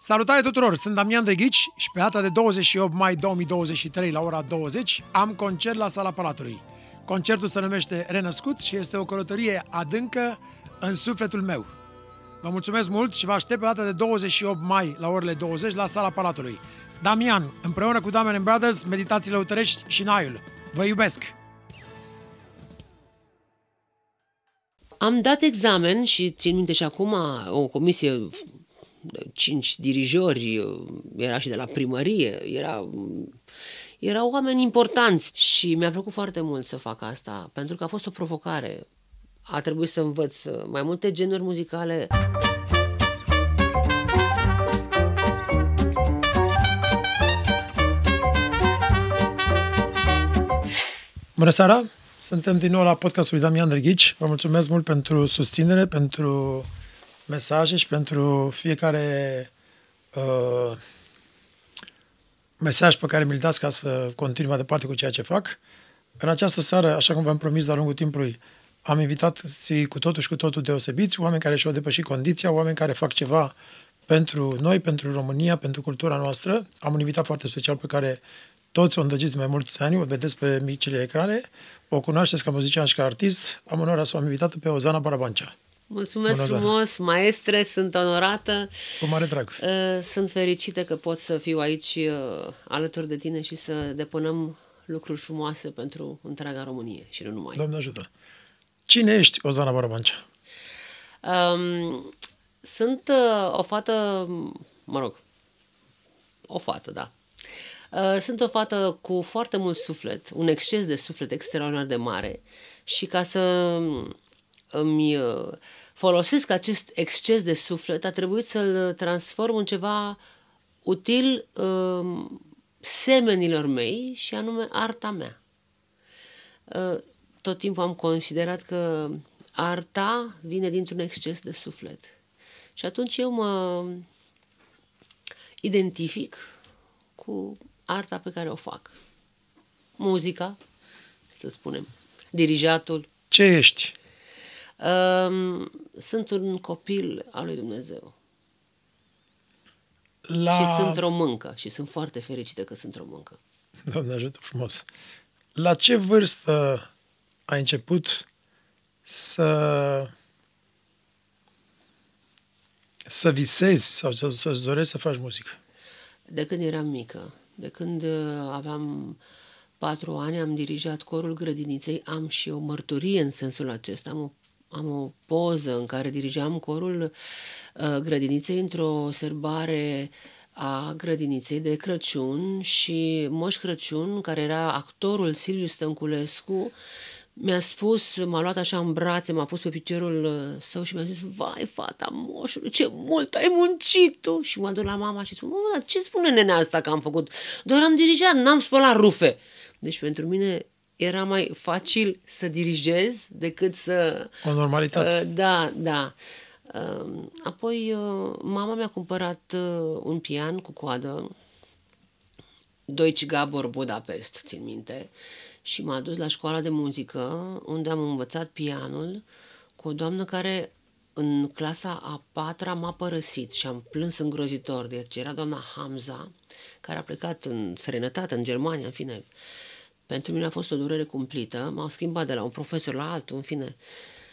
Salutare tuturor, sunt Damian Dreghici și pe data de 28 mai 2023 la ora 20 am concert la Sala Palatului. Concertul se numește Renăscut și este o călătorie adâncă în sufletul meu. Vă mulțumesc mult și vă aștept pe data de 28 mai la orele 20 la Sala Palatului. Damian, împreună cu Damian Brothers, Meditațiile Utărești și Naiul. Vă iubesc! Am dat examen și țin minte și acum o comisie cinci dirijori, era și de la primărie, era, erau oameni importanți și mi-a plăcut foarte mult să fac asta, pentru că a fost o provocare. A trebuit să învăț mai multe genuri muzicale. Bună seara! Suntem din nou la podcastul lui Damian Drăghici. Vă mulțumesc mult pentru susținere, pentru mesaje și pentru fiecare uh, mesaj pe care mi-l dați ca să continui mai departe cu ceea ce fac. În această seară, așa cum v-am promis de-a lungul timpului, am invitat cu totul și cu totul deosebiți, oameni care și-au depășit condiția, oameni care fac ceva pentru noi, pentru România, pentru cultura noastră. Am un invitat foarte special pe care toți o îndăgiți mai mulți ani, o vedeți pe micile ecrane, o cunoașteți ca muzician și ca artist. Am onoarea să o am invitată pe Ozana Barabancea. Mulțumesc Bună frumos, zara. maestre, sunt onorată. Cu mare drag. Uh, sunt fericită că pot să fiu aici uh, alături de tine și să depunem lucruri frumoase pentru întreaga Românie și nu numai. Doamne ajută. Cine ești, Ozana Barabancea? Um, sunt uh, o fată, mă rog, o fată, da. Uh, sunt o fată cu foarte mult suflet, un exces de suflet extraordinar de mare și ca să îmi uh, folosesc acest exces de suflet, a trebuit să-l transform în ceva util uh, semenilor mei și anume arta mea. Uh, tot timpul am considerat că arta vine dintr-un exces de suflet. Și atunci eu mă identific cu arta pe care o fac. Muzica, să spunem, dirijatul. Ce ești? Sunt un copil al lui Dumnezeu. La... Și sunt româncă și sunt foarte fericită că sunt româncă. Doamne ajută frumos. La ce vârstă ai început să să visezi sau să, să-ți dorești să faci muzică? De când eram mică. De când uh, aveam patru ani am dirijat corul grădiniței, am și o mărturie în sensul acesta, am o am o poză în care dirigeam corul uh, grădiniței într-o serbare a grădiniței de Crăciun și Moș Crăciun, care era actorul Silviu Stănculescu, mi-a spus, m-a luat așa în brațe, m-a pus pe piciorul uh, său și mi-a zis, vai, fata moșului, ce mult ai muncit tu! Și m-a dus la mama și spune, mă, ce spune nenea asta că am făcut? Doar am dirijat, n-am spălat rufe. Deci pentru mine era mai facil să dirigez decât să... O normalitate. Uh, da, da. Uh, apoi uh, mama mi-a cumpărat uh, un pian cu coadă, Deutsche Gabor Budapest, țin minte, și m-a dus la școala de muzică, unde am învățat pianul cu o doamnă care în clasa a patra m-a părăsit și am plâns îngrozitor, deci era doamna Hamza, care a plecat în străinătate, în Germania, în fine. Pentru mine a fost o durere cumplită, m-au schimbat de la un profesor la altul, în fine.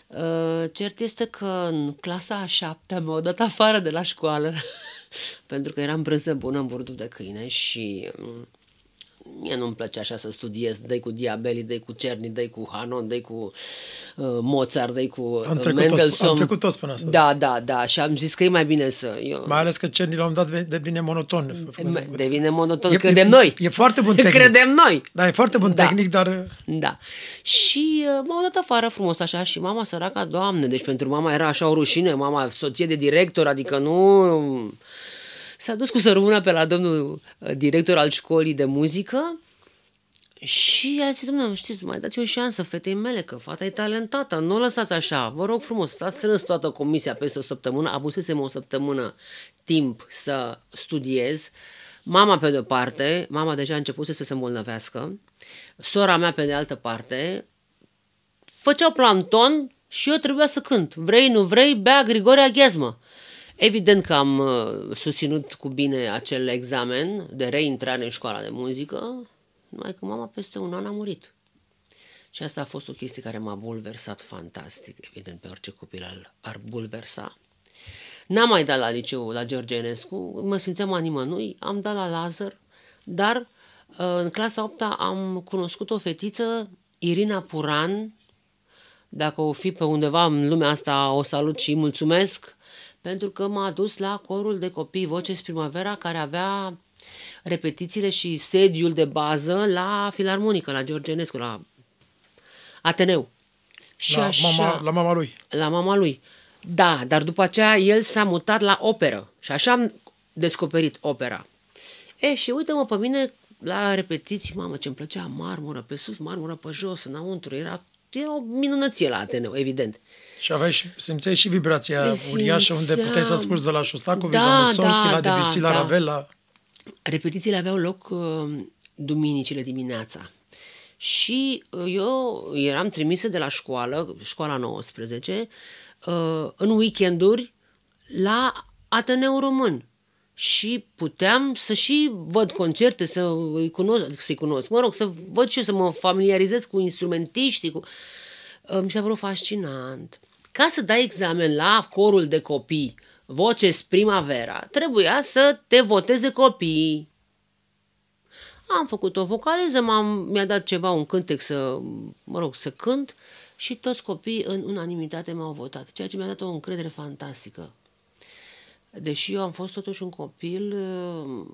Uh, cert este că în clasa a șaptea m-au dat afară de la școală pentru că eram brânză bună în burdul de câine și um, mie nu-mi plăcea așa să studiez, dai cu Diabeli, dai cu Cerni, dai cu Hanon, dai cu uh, Mozart, dai cu uh, am trecut Mendelssohn. Toți, am trecut toți până asta. Da, da, da, și am zis că e mai bine să... Eu... Mai ales că Cerni la un dat devine monoton. Devine monoton, e, credem e, noi. E foarte bun tehnic. Credem noi. Da, e foarte bun da. tehnic, dar... Da. Și uh, m-au dat afară frumos așa și mama săraca, doamne, deci pentru mama era așa o rușine, mama soție de director, adică nu S-a dus cu sărmâna pe la domnul uh, director al școlii de muzică și a zis, domnule, știți, mai dați o șansă fetei mele, că fata e talentată, nu o lăsați așa, vă rog frumos, s-a strâns toată comisia peste o săptămână, avusesem o săptămână timp să studiez, mama pe de-o parte, mama deja a început să se îmbolnăvească, sora mea pe de altă parte, făceau planton și eu trebuia să cânt, vrei, nu vrei, bea Grigore Aghezmă. Evident că am uh, susținut cu bine acel examen de reintrare în școala de muzică, numai că mama peste un an a murit. Și asta a fost o chestie care m-a bulversat fantastic, evident pe orice copil ar, ar bulversa. N-am mai dat la liceu, la George Enescu, mă simțeam a nimănui, am dat la Lazar, dar uh, în clasa 8 am cunoscut o fetiță, Irina Puran, dacă o fi pe undeva în lumea asta, o salut și mulțumesc, pentru că m-a dus la corul de copii Voces Primavera, care avea repetițiile și sediul de bază la Filarmonică, la George Enescu, la Ateneu. Și la, așa, mama, la mama lui. La mama lui. Da, dar după aceea el s-a mutat la operă și așa am descoperit opera. E, și uite-mă pe mine la repetiții, mamă, ce-mi plăcea marmură pe sus, marmură pe jos, înăuntru, era, era o minunăție la Ateneu, evident. Și aveai și, simțeai și vibrația simțeam, uriașă unde puteai să asculti de la Shostakovich, da, la Mussorgsky, da, la Debussy, da, la da. Ravel, la... Repetițiile aveau loc uh, duminicile dimineața. Și uh, eu eram trimisă de la școală, școala 19, uh, în weekenduri la Ateneu Român. Și puteam să și văd concerte, să îi cunosc, să-i cunosc, mă rog, să văd și eu, să mă familiarizez cu instrumentiștii, cu... Uh, mi s-a părut fascinant. Ca să dai examen la corul de copii, Voces Primavera, trebuia să te voteze copiii. Am făcut o vocaliză, m-am, mi-a dat ceva, un cântec să, mă rog, să cânt și toți copiii în unanimitate m-au votat, ceea ce mi-a dat o încredere fantastică. Deși eu am fost totuși un copil uh,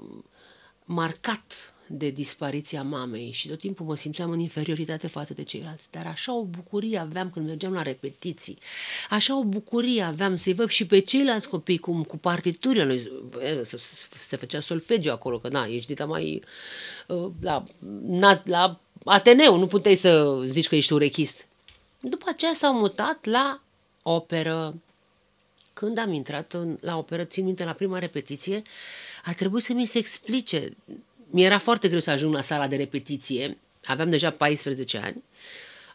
marcat de dispariția mamei și tot timpul mă simțeam în inferioritate față de ceilalți. Dar așa o bucurie aveam când mergeam la repetiții, așa o bucurie aveam să-i văd și pe ceilalți copii cum cu partiturile lui, se făcea solfegiu acolo, că na, ești dita mai la, la, la Ateneu, nu puteai să zici că ești urechist. După aceea s-au mutat la operă. Când am intrat în, la operă, țin minte, la prima repetiție, a trebuit să mi se explice. Mi-era foarte greu să ajung la sala de repetiție, aveam deja 14 ani,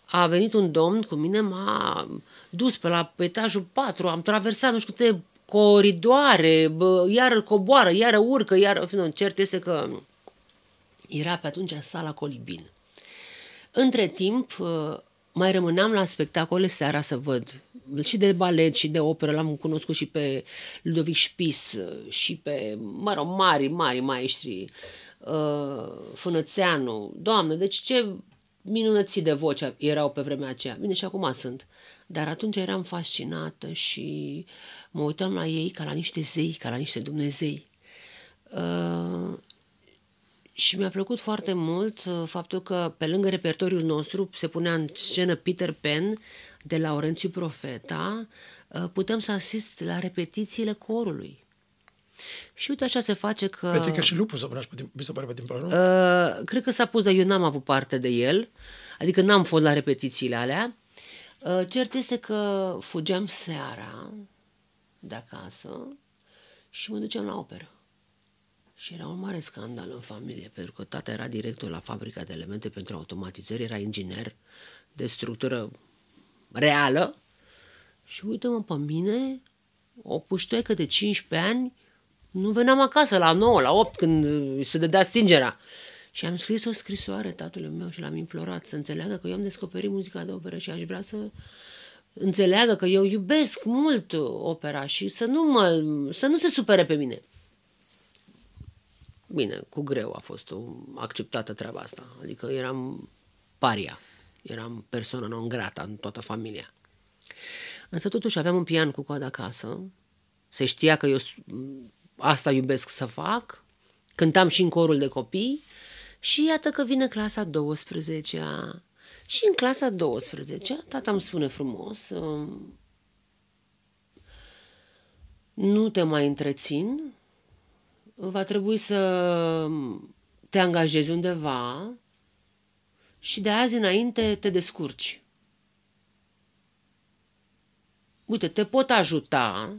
a venit un domn cu mine, m-a dus pe la etajul 4, am traversat nu știu câte coridoare, bă, iar coboară, iar urcă, iar... Nu, cert este că era pe atunci sala Colibin. Între timp, mai rămâneam la spectacole seara să văd și de balet și de operă, l-am cunoscut și pe Ludovic Spis și pe, mă rog, mari, mari maestri uh, Fânățeanu, doamnă, deci ce minunății de voce erau pe vremea aceea. Bine, și acum sunt. Dar atunci eram fascinată și mă uitam la ei ca la niște zei, ca la niște Dumnezei. Uh, și mi-a plăcut foarte mult uh, faptul că pe lângă repertoriul nostru se punea în scenă Peter Pan de Laurențiu Profeta, uh, putem să asist la repetițiile corului. Și uite așa se face că... Petrică și lupul să punea mi se pare pe timpul nu? Uh, cred că s-a pus, dar eu n-am avut parte de el. Adică n-am fost la repetițiile alea. Uh, cert este că fugeam seara de acasă și mă duceam la operă. Și era un mare scandal în familie, pentru că tata era director la fabrica de elemente pentru automatizări, era inginer de structură reală. Și uite-mă pe mine, o puștoică de 15 ani, nu veneam acasă la 9, la 8, când se dădea stingerea. Și am scris o scrisoare tatălui meu și l-am implorat să înțeleagă că eu am descoperit muzica de operă și aș vrea să înțeleagă că eu iubesc mult opera și să nu, mă, să nu se supere pe mine. Bine, cu greu a fost o acceptată treaba asta. Adică eram paria, eram persoană non grata în toată familia. Însă totuși aveam un pian cu coada acasă, se știa că eu asta iubesc să fac, cântam și în corul de copii și iată că vine clasa 12 -a. Și în clasa 12 tata îmi spune frumos, um, nu te mai întrețin, va trebui să te angajezi undeva și de azi înainte te descurci. Uite, te pot ajuta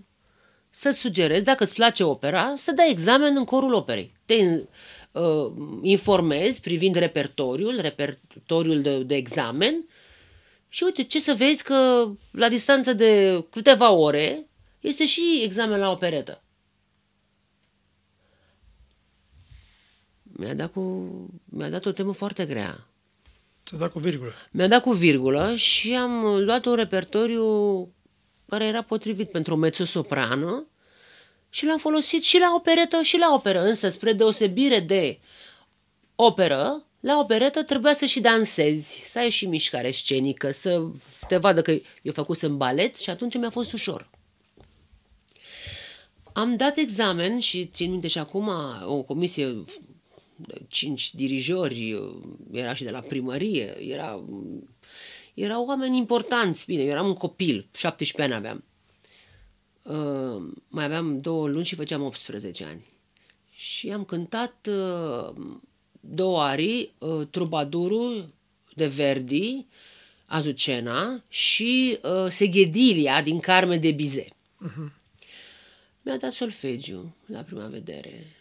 să sugerezi, dacă îți place opera, să dai examen în corul operei. Te uh, informezi privind repertoriul, repertoriul de, de examen și uite, ce să vezi că la distanță de câteva ore este și examen la operetă. Mi-a dat, cu, mi-a dat o temă foarte grea. Ți-a dat cu virgulă. Mi-a dat cu virgulă și am luat un repertoriu care era potrivit pentru o mezzo-soprană și l-am folosit și la operetă și la operă. Însă, spre deosebire de operă, la operetă trebuia să și dansezi, să ai și mișcare scenică, să te vadă că eu făcusem balet și atunci mi-a fost ușor. Am dat examen și țin minte și acum o comisie cinci dirijori, era și de la primărie, era, erau oameni importanți, bine, eu eram un copil, 17 ani aveam. Uh, mai aveam două luni și făceam 18 ani. Și am cântat uh, două arii, uh, Trubadurul de Verdi, Azucena și uh, Seghedilia din Carme de Bize. Uh-huh. Mi-a dat solfegiu la prima vedere.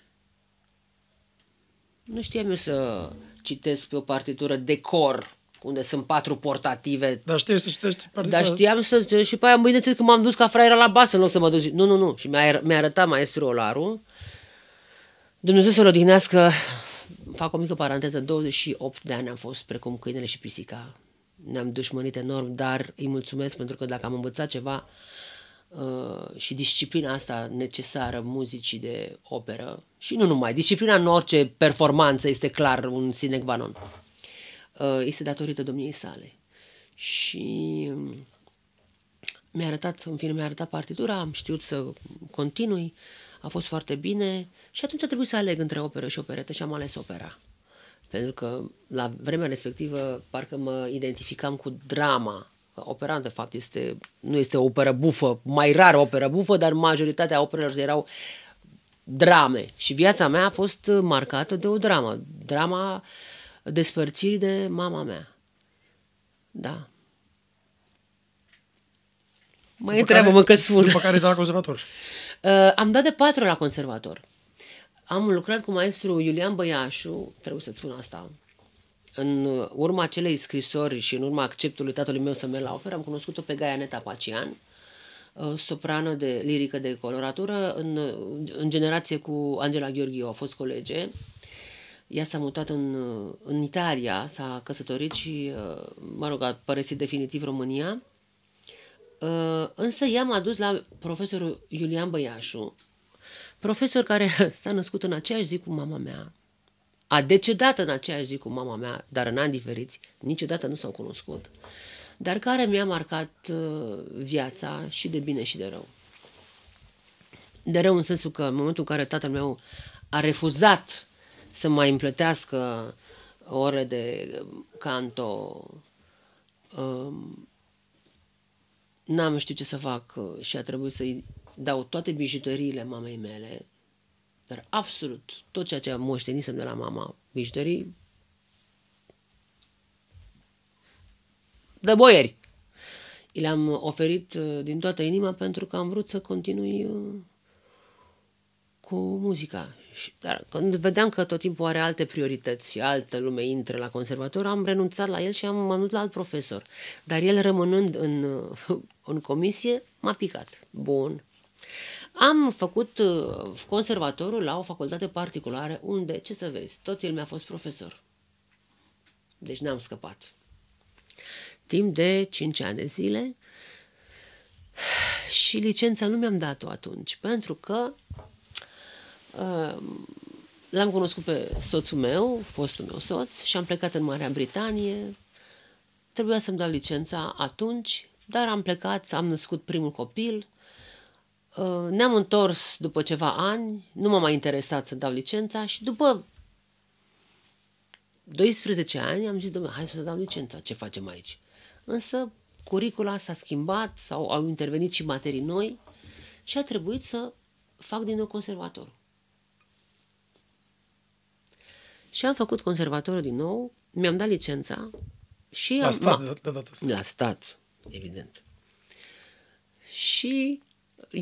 Nu știam eu să citesc pe o partitură decor, unde sunt patru portative. Dar știi să citești partitura. Dar știam să... Și pe aia mâine când m-am dus ca fraiera la basă în loc să mă duc. Nu, nu, nu. Și mi-a, mi-a arătat maestru Olaru. Dumnezeu să-l odihnească, fac o mică paranteză, 28 de ani am fost precum câinele și pisica. Ne-am dușmănit enorm, dar îi mulțumesc pentru că dacă am învățat ceva uh, și disciplina asta necesară muzicii de operă, și nu numai, disciplina în orice performanță este clar un sine qua non, uh, este datorită domniei sale. Și um, mi-a arătat, în fine, mi-a arătat partitura, am știut să continui, a fost foarte bine și atunci a trebuit să aleg între operă și operetă și am ales opera. Pentru că la vremea respectivă parcă mă identificam cu drama. Opera, de fapt, este, nu este o operă bufă, mai rar o operă bufă, dar majoritatea operelor erau drame. Și viața mea a fost marcată de o dramă. Drama despărțirii de mama mea. Da. Mai întreabă-mă că spun. După care de la conservator. Uh, am dat de patru la conservator. Am lucrat cu maestru Iulian Băiașu, trebuie să-ți spun asta, în urma acelei scrisori și în urma acceptului tatălui meu să merg la operă, am cunoscut-o pe Gaia Neta Pacian, uh, soprană de lirică de coloratură, în, în generație cu Angela Gheorghiu, au fost colege. Ea s-a mutat în, în Italia, s-a căsătorit și, uh, mă rog, a părăsit definitiv România. Uh, însă ea m-a dus la profesorul Iulian Băiașu, profesor care s-a născut în aceeași zi cu mama mea, a decedat în aceeași zi cu mama mea, dar în ani diferiți, niciodată nu s-au cunoscut, dar care mi-a marcat uh, viața și de bine și de rău. De rău în sensul că în momentul în care tatăl meu a refuzat să mai împlătească ore de canto, um, n-am știut ce să fac uh, și a trebuit să-i dau toate bijuteriile mamei mele, dar absolut tot ceea ce am moștenisem de la mama, bijuterii de boieri. I le-am oferit uh, din toată inima pentru că am vrut să continui uh, cu muzica. Dar când vedeam că tot timpul are alte priorități, altă lume intră la conservator, am renunțat la el și am mănut la alt profesor. Dar el rămânând în, în comisie, m-a picat. Bun. Am făcut uh, conservatorul la o facultate particulară unde, ce să vezi, tot el mi-a fost profesor. Deci n-am scăpat. Timp de 5 ani de zile și licența nu mi-am dat-o atunci, pentru că L-am cunoscut pe soțul meu, fostul meu soț, și am plecat în Marea Britanie. Trebuia să-mi dau licența atunci, dar am plecat, am născut primul copil. Uh, ne-am întors după ceva ani, nu m-a mai interesat să dau licența și după 12 ani am zis, domnule, hai să dau licența, ce facem aici? Însă curicula s-a schimbat sau au intervenit și materii noi și a trebuit să fac din nou conservatorul. Și am făcut conservatorul din nou, mi-am dat licența și... La am, stat, de, de data asta. La stat, evident. Și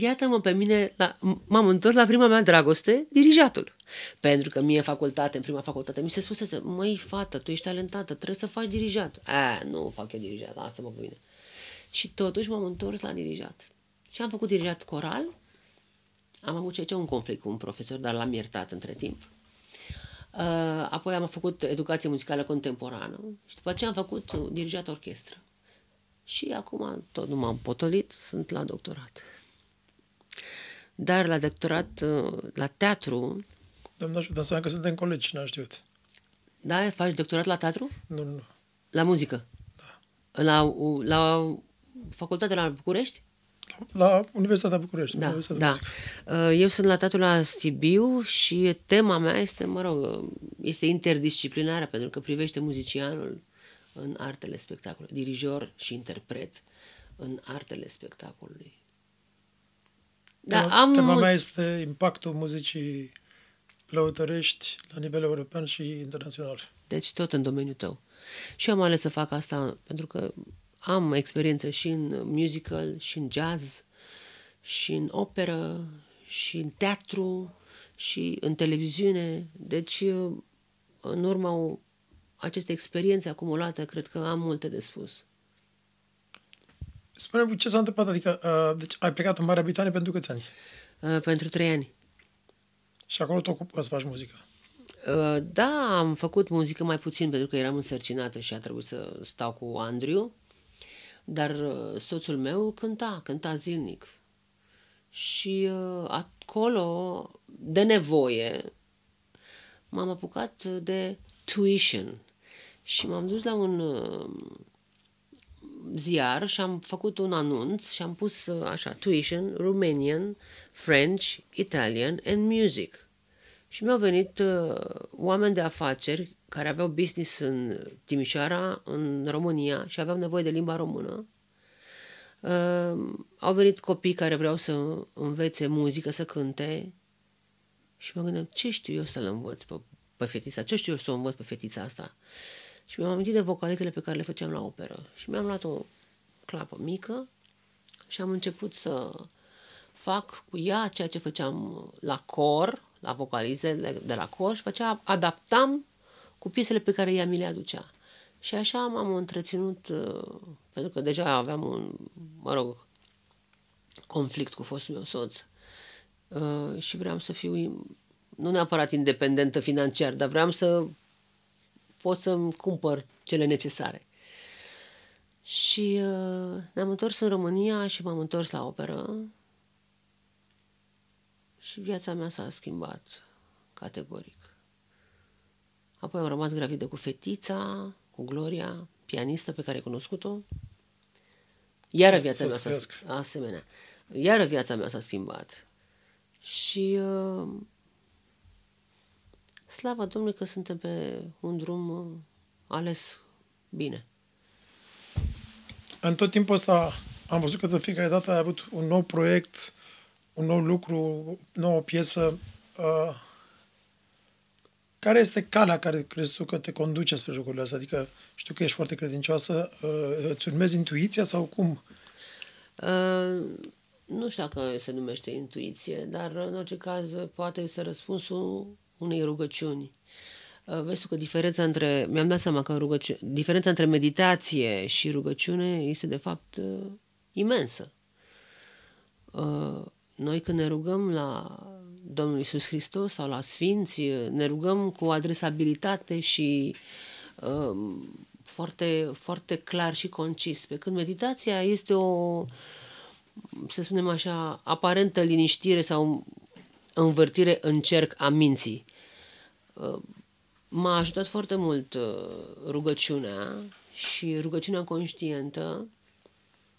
iată-mă pe mine, la, m-am întors la prima mea dragoste, dirijatul. Pentru că mie facultate, în prima facultate, mi se spusese, măi, fată, tu ești talentată, trebuie să faci dirijat. A, nu fac eu dirijat, asta mă pe mine. Și totuși m-am întors la dirijat. Și am făcut dirijat coral. Am avut ce un conflict cu un profesor, dar l-am iertat între timp. Uh, apoi am făcut educație muzicală contemporană și după aceea am făcut dirijat orchestră. Și acum tot nu m-am potolit, sunt la doctorat. Dar la doctorat, uh, la teatru... Doamna ajută, înseamnă că suntem colegi, n-am știut. Da, faci doctorat la teatru? Nu, nu. La muzică? Da. La, la facultatea la București? La Universitatea București. Da, Universitatea da. Uh, eu sunt la teatru la Sibiu și tema mea este, mă rog, este interdisciplinară pentru că privește muzicianul în artele spectacolului, dirijor și interpret în artele spectacolului. Da, tema, am... tema mea este impactul muzicii lăutărești la nivel european și internațional. Deci tot în domeniul tău. Și am ales să fac asta pentru că am experiență și în musical, și în jazz, și în operă, și în teatru, și în televiziune. Deci, în urma acestei experiențe acumulate, cred că am multe de spus. Spune-mi ce s-a întâmplat, adică, uh, deci ai plecat în Marea Britanie pentru câți ani? Uh, pentru trei ani. Și acolo te ocupi să faci muzică? Uh, da, am făcut muzică mai puțin pentru că eram însărcinată și a trebuit să stau cu Andrew, dar uh, soțul meu cânta, cânta zilnic. Și uh, acolo, de nevoie, m-am apucat de tuition și m-am dus la un ziar și am făcut un anunț și am pus așa, tuition, Romanian, French, Italian and music. Și mi-au venit uh, oameni de afaceri care aveau business în Timișoara, în România și aveau nevoie de limba română. Uh, au venit copii care vreau să învețe muzică, să cânte și mă gândeam, ce știu eu să-l învăț pe, pe fetița, ce știu eu să o învăț pe fetița asta? Și mi-am amintit de vocalitele pe care le făceam la operă și mi-am luat o clapă mică și am început să fac cu ea ceea ce făceam la cor, la vocalizele de la cor și pe aceea adaptam cu piesele pe care ea mi le aducea. Și așa m-am întreținut, uh, pentru că deja aveam un, mă rog, conflict cu fostul meu soț uh, și vreau să fiu, nu neapărat independentă financiar, dar vreau să pot să-mi cumpăr cele necesare. Și uh, ne-am întors în România și m-am întors la operă și viața mea s-a schimbat categoric. Apoi am rămas gravidă cu fetița, cu Gloria, pianistă pe care ai cunoscut-o. Iară viața mea s-a asemenea. Iară viața mea s-a schimbat. Și uh, slavă Domnului că suntem pe un drum uh, ales bine. În tot timpul ăsta am văzut că de fiecare dată ai avut un nou proiect un nou lucru, o nouă piesă. Uh, care este calea care crezi tu că te conduce spre jocurile astea? Adică știu că ești foarte credincioasă, uh, îți urmezi intuiția sau cum? Uh, nu știu dacă se numește intuiție, dar în orice caz poate să răspunsul unei rugăciuni. Uh, vezi că diferența între, mi-am dat seama că rugăciune, diferența între meditație și rugăciune este de fapt uh, imensă. Uh, noi când ne rugăm la Domnul Isus Hristos sau la Sfinți, ne rugăm cu adresabilitate și uh, foarte, foarte clar și concis. Pe când meditația este o, să spunem așa, aparentă liniștire sau învârtire în cerc a minții. Uh, m-a ajutat foarte mult uh, rugăciunea și rugăciunea conștientă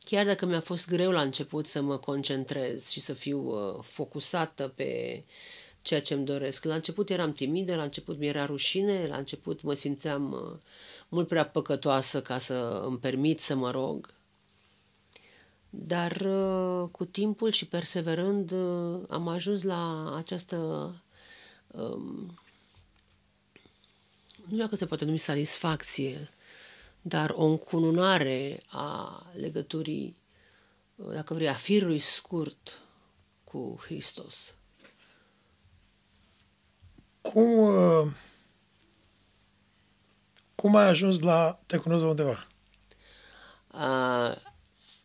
chiar dacă mi-a fost greu la început să mă concentrez și să fiu uh, focusată pe ceea ce îmi doresc. La început eram timidă, la început mi-era rușine, la început mă simțeam uh, mult prea păcătoasă ca să îmi permit să mă rog. Dar uh, cu timpul și perseverând uh, am ajuns la această um, nu știu dacă se poate numi satisfacție, dar o încununare a legăturii, dacă vrei, a firului scurt cu Hristos. Cum, uh, cum ai ajuns la Te cunosc undeva? Uh,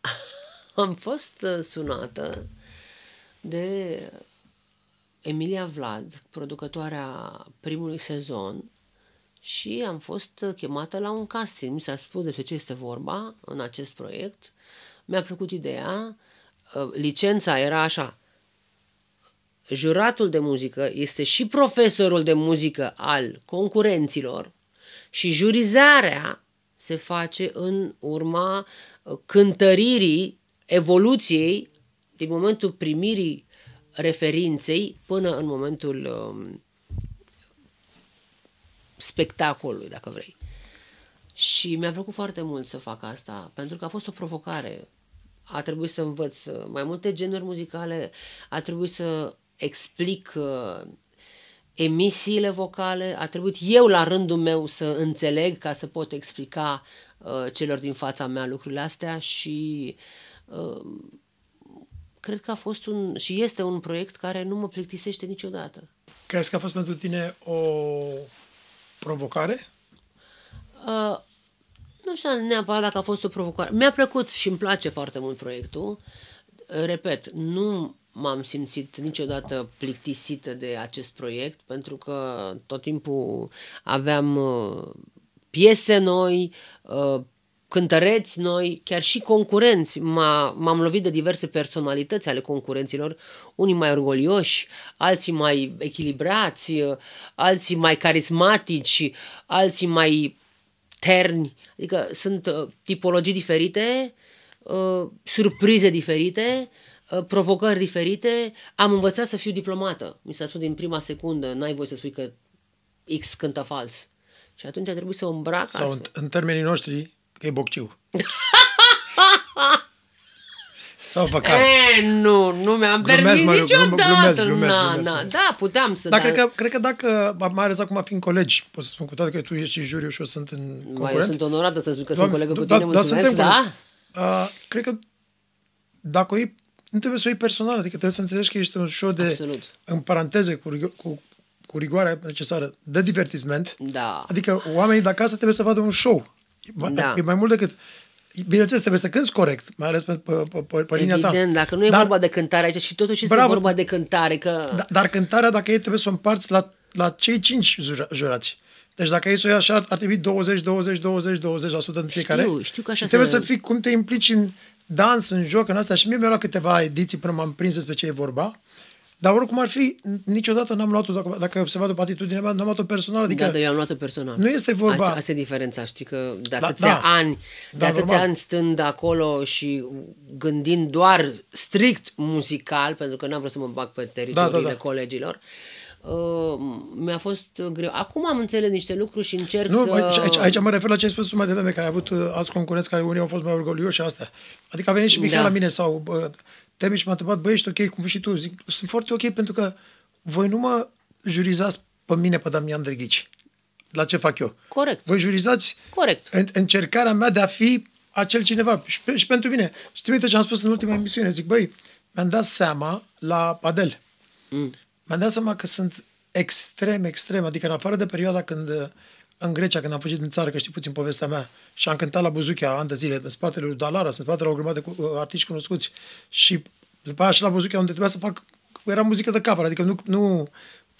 am fost uh, sunată de Emilia Vlad, producătoarea primului sezon, și am fost chemată la un casting. Mi s-a spus despre ce este vorba în acest proiect. Mi-a plăcut ideea. Uh, licența era așa. Juratul de muzică este și profesorul de muzică al concurenților și jurizarea se face în urma uh, cântăririi evoluției din momentul primirii referinței până în momentul um, spectacolului, dacă vrei. Și mi-a plăcut foarte mult să fac asta, pentru că a fost o provocare. A trebuit să învăț mai multe genuri muzicale, a trebuit să explic uh, emisiile vocale, a trebuit eu la rândul meu să înțeleg ca să pot explica uh, celor din fața mea lucrurile astea și uh, cred că a fost un și este un proiect care nu mă plictisește niciodată. Crezi că a fost pentru tine o provocare? Uh, nu știu neapărat dacă a fost o provocare. Mi-a plăcut și îmi place foarte mult proiectul. Repet, nu m-am simțit niciodată plictisită de acest proiect, pentru că tot timpul aveam uh, piese noi, uh, cântăreți noi, chiar și concurenți. M-a, m-am lovit de diverse personalități ale concurenților, unii mai orgolioși, alții mai echilibrați, alții mai carismatici, alții mai terni. Adică sunt uh, tipologii diferite, uh, surprize diferite, uh, provocări diferite. Am învățat să fiu diplomată. Mi s-a spus din prima secundă, n-ai voie să spui că X cântă fals. Și atunci a trebuit să o îmbrac Sau în, în termenii noștri, Că e bocciu. Sau păcat. E, nu, nu mi-am permis mă, niciodată. Glumesc, glumesc, na, glumesc, na. Glumesc. Da, puteam să... Dar da. cred, că, cred că dacă, mai ales acum fiind colegi, pot să spun cu toate că tu ești și juriu și eu sunt în concurent. eu sunt onorată să spun că Doamne, sunt colegă cu da, tine, da, mulțumesc, da? Uh, cred că dacă o iei, nu trebuie să o iei personal, adică trebuie să înțelegi că ești un show de, Absolut. în paranteze, cu, cu, cu rigoarea necesară, de divertisment. Da. Adică oamenii de acasă trebuie să vadă un show da. E mai mult decât... Bineînțeles, trebuie să cânti corect, mai ales pe, pe, pe, pe linia Evident, ta. Evident, dacă nu e dar, vorba de cântare aici și totuși este bravo, vorba de cântare. Că... Da, dar cântarea, dacă ei trebuie să o împarți la, la cei cinci jurați. Deci dacă ei să o ia așa, ar trebui 20, 20, 20, 20% în fiecare. Știu, știu că așa trebuie să fii cum te implici în dans, în joc, în asta. Și mie mi-a luat câteva ediții până m-am prins despre ce e vorba. Dar oricum ar fi, niciodată n-am luat-o, dacă, dacă ai observat pe atitudinea mea, n-am luat-o personal. Adică da, dar eu am luat-o personal. Nu este vorba... Asta e diferența, știi că de da, atâția da, ani, de da, atâția normal. ani stând acolo și gândind doar strict muzical, pentru că n-am vrut să mă bag pe teritoriile da, da, da. colegilor, Uh, mi-a fost greu. Acum am înțeles niște lucruri și încerc nu, să... Aici, aici, aici mă refer la ce ai spus mai devreme, că ai avut uh, alți concurenți care unii au fost mai orgolioși și astea. Adică a venit și Michael da. la mine sau uh, Temi și m-a întrebat, băi, ești ok, cum și tu? Zic, sunt foarte ok pentru că voi nu mă jurizați pe mine, pe Damian Drăghici, la ce fac eu. Corect. Voi jurizați Corect. În, încercarea mea de a fi acel cineva. Și, și pentru mine. Și ți ce am spus în ultima emisiune. Zic, băi, mi-am dat seama la Adel. Mm. Mi-am dat seama că sunt extrem, extrem, adică în afară de perioada când în Grecia, când am fugit din țară, că știi puțin povestea mea, și am cântat la Buzuchea ani de zile, în spatele lui Dalara, în spatele la o grămadă de uh, artiști cunoscuți și după aia și la Buzuchea, unde trebuia să fac, era muzică de cover, adică nu, nu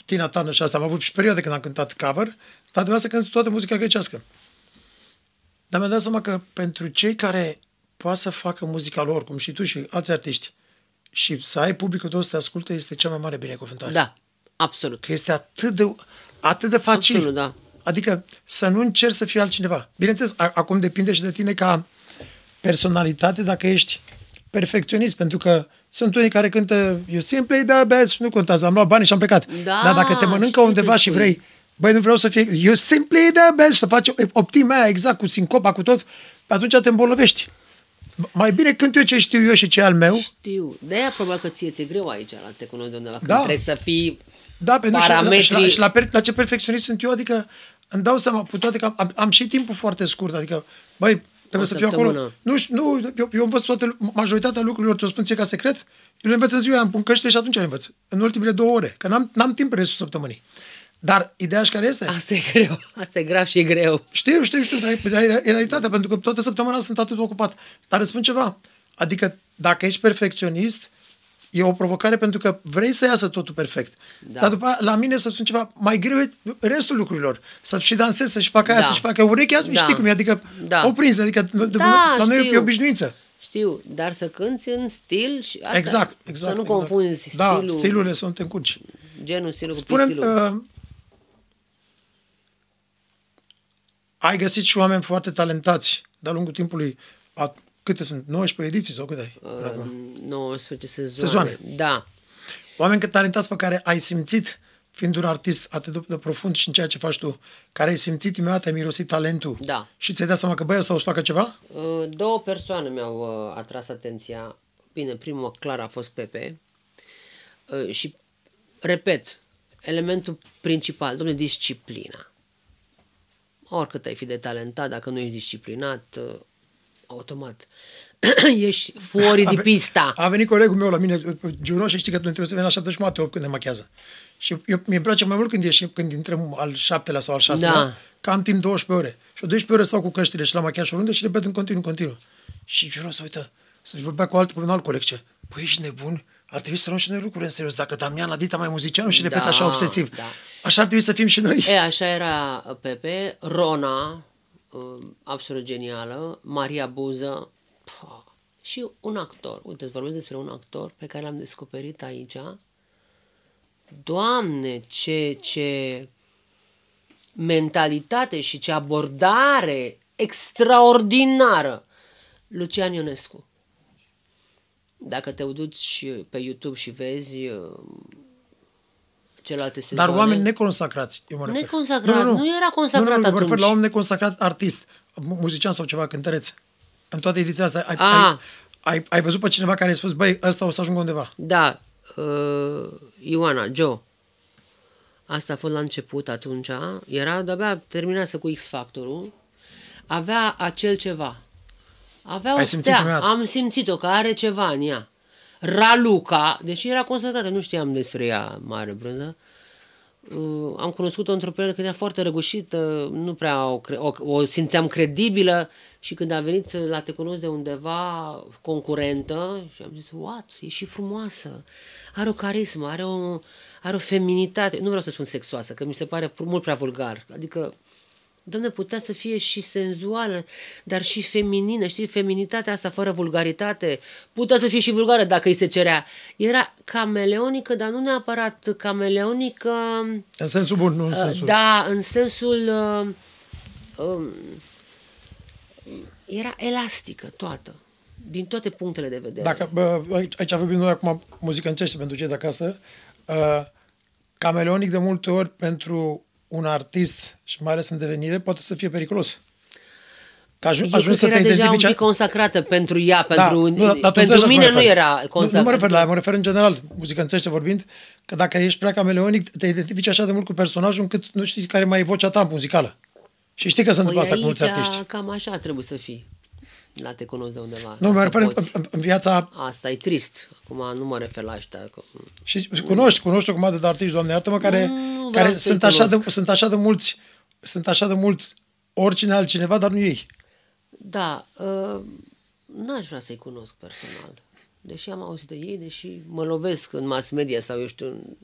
Tina Turner și asta, am avut și perioade când am cântat cover, dar trebuia să cânt toată muzica grecească. Dar mi-am dat seama că pentru cei care poate să facă muzica lor, cum și tu și alți artiști, și să ai publicul tău să te asculte, este cea mai mare binecuvântare. Da, absolut. Că este atât de, atât de facil. Absolut, da. Adică să nu încerci să fii altcineva. Bineînțeles, acum depinde și de tine ca personalitate dacă ești perfecționist, pentru că sunt unii care cântă You simply the best, nu contează, am luat bani și am plecat. Da, Dar dacă te mănâncă undeva și vrei, băi, nu vreau să fie You simply the best, să faci optima aia exact cu sincopa, cu tot, atunci te îmbolnăvești. Mai bine cânt eu ce știu eu și ce al meu. Știu. De-aia probabil că ție ți-e greu aici la te cunoști de undeva. Da. Când trebuie să fii da, pentru parametrii... și, la, și, la, și la, la ce perfecționist sunt eu, adică îmi dau seama, cu toate că am, am și timpul foarte scurt, adică, băi, trebuie să fiu acolo. Nu, nu eu, eu învăț toate, majoritatea lucrurilor, te-o spun ție ca secret, eu le învăț în ziua, am pun căștile și atunci le învăț, în ultimele două ore, că n-am, n-am timp restul săptămânii. Dar ideea și care este? Asta e greu. Asta e grav și e greu. Știu, știu, știu, dar e, e realitatea, pentru că toată săptămâna sunt atât ocupat. Dar îți spun ceva. Adică Dacă ești perfecționist, e o provocare pentru că vrei să iasă totul perfect. Da. Dar după aia, la mine să spun ceva, mai greu e restul lucrurilor. Să și dansezi, să-și facă aia, Da. să-și facă urechea, Da. știi cum e, adică Da. o prins, adică Da, la noi e știu. obișnuință. Știu, dar să cânti în stil și asta, Exact, exact. Să nu exact. confunzi Da, stilul, stilurile sunt în curci. genul, stilul cu Spune-mi, stilul. uh, ai găsit și oameni foarte talentați de-a lungul timpului. A, câte sunt? 19 ediții sau câte ai? până acum? Uh, 19 sezoane. Sezoane. Da. Oameni talentați pe care ai simțit, fiind un artist atât de, de profund și în ceea ce faci tu, care ai simțit imediat, ai mirosit talentul Da. și ți-ai dat seama că băi, ăsta o să facă ceva? Uh, Două persoane mi-au uh, atras atenția. Bine, primul clar a fost Pepe. Uh, Și, repet, elementul principal, domnule, disciplina. Oricât ai fi de talentat, dacă nu ești disciplinat, uh, automat ești fuori de ve- pista. A venit colegul meu la mine, Juno, și știi că tu trebuie să veni la șapte jumate, opt când ne machează. Și eu, mi-e place mai mult când ieșim, când intrăm al șaptelea sau al șaselea, Da. că am timp 12 ore. Și o 12 ore stau cu căștile și la machiaj oriunde și repet în continuu, în continuu. Și Juno se uită, să-și vorbea cu, alt, cu un alt coleg, ce, păi ești nebun? Ar trebui să luăm și noi lucruri în serios. Dacă Damian la dita mai muzicianul și repet Da, așa obsesiv. da. Așa ar trebui să fim și noi. E, așa era Pepe, Rona, uh, absolut genială, Maria Buză pah, și un actor. Uite, îți vorbesc despre un actor pe care l-am descoperit aici. Doamne, ce, ce mentalitate și ce abordare extraordinară! Lucian Ionescu. Dacă te duci pe YouTube și vezi uh, celelalte Dar sezoane... oameni neconsacrați, eu mă refer. Neconsacrat, nu era consacrat nu, nu, nu, mă refer atunci. la om neconsacrat artist, mu- muzician sau ceva, cântăreț. În toate edițiile astea, ai, Ah. ai, ai, ai văzut pe cineva care a spus, băi, ăsta o să ajungă undeva. Da, uh, Ioana, Joe. Asta a fost la început atunci. Era de-abia terminase cu X-Factorul. Avea acel ceva. Avea o Ai simțit stea. imediat. Am simțit-o că are ceva în ea. Raluca, deși era consacrată, nu știam despre ea mare brânză. Uh, am cunoscut-o într-o perioadă când era foarte răgușită, nu prea o, cre- o, o simțeam credibilă și când a venit la Te cunosc de undeva concurentă și am zis, what, e și frumoasă, are o carismă, are o, are o feminitate, nu vreau să spun sexoasă, că mi se pare mult prea vulgar, adică Doamne, putea să fie și senzuală, dar și feminină, știi, feminitatea asta fără vulgaritate, putea să fie și vulgară dacă îi se cerea. Era cameleonică, dar nu neapărat cameleonică, În sensul bun, nu în uh, sensul... da, în sensul, uh, um, era elastică toată, din toate punctele de vedere. Dacă, bă, aici, aici vorbim noi acum muzică încește pentru cei de acasă. Uh, cameleonic de multe ori pentru un artist și mai ales în devenire poate să fie periculos. Că ajung, Eu ajungi cred să că te era deja un identifici... pic consacrată pentru ea, pentru, nu, dar tu pentru înțelegi la mine ce mă nu refer. era Nu, consacrată. nu mă refer la ea, mă refer în general, muzică înțelegi vorbind, că dacă ești prea cameleonic, te identifici așa de mult cu personajul încât nu știi care mai e vocea ta muzicală. Și știi că se întâmplă asta cu mulți Păi aici artiști. cam așa trebuie să fii. La te cunosc de undeva. Nu, mă dacă refer în, poți. în, în viața Asta e trist. Acum nu mă refer la ăștia. Că... Și cunoști, cunoști o grămadă de artiști, doamne, iartă-mă, care, Nu vreau care să-i sunt, așa de, cunosc. sunt așa de mulți, sunt așa de mulți oricine altcineva, dar nu ei. Da, uh, n-aș vrea să-i cunosc personal. Deși am auzit de ei, deși mă lovesc în mass media sau eu știu... în-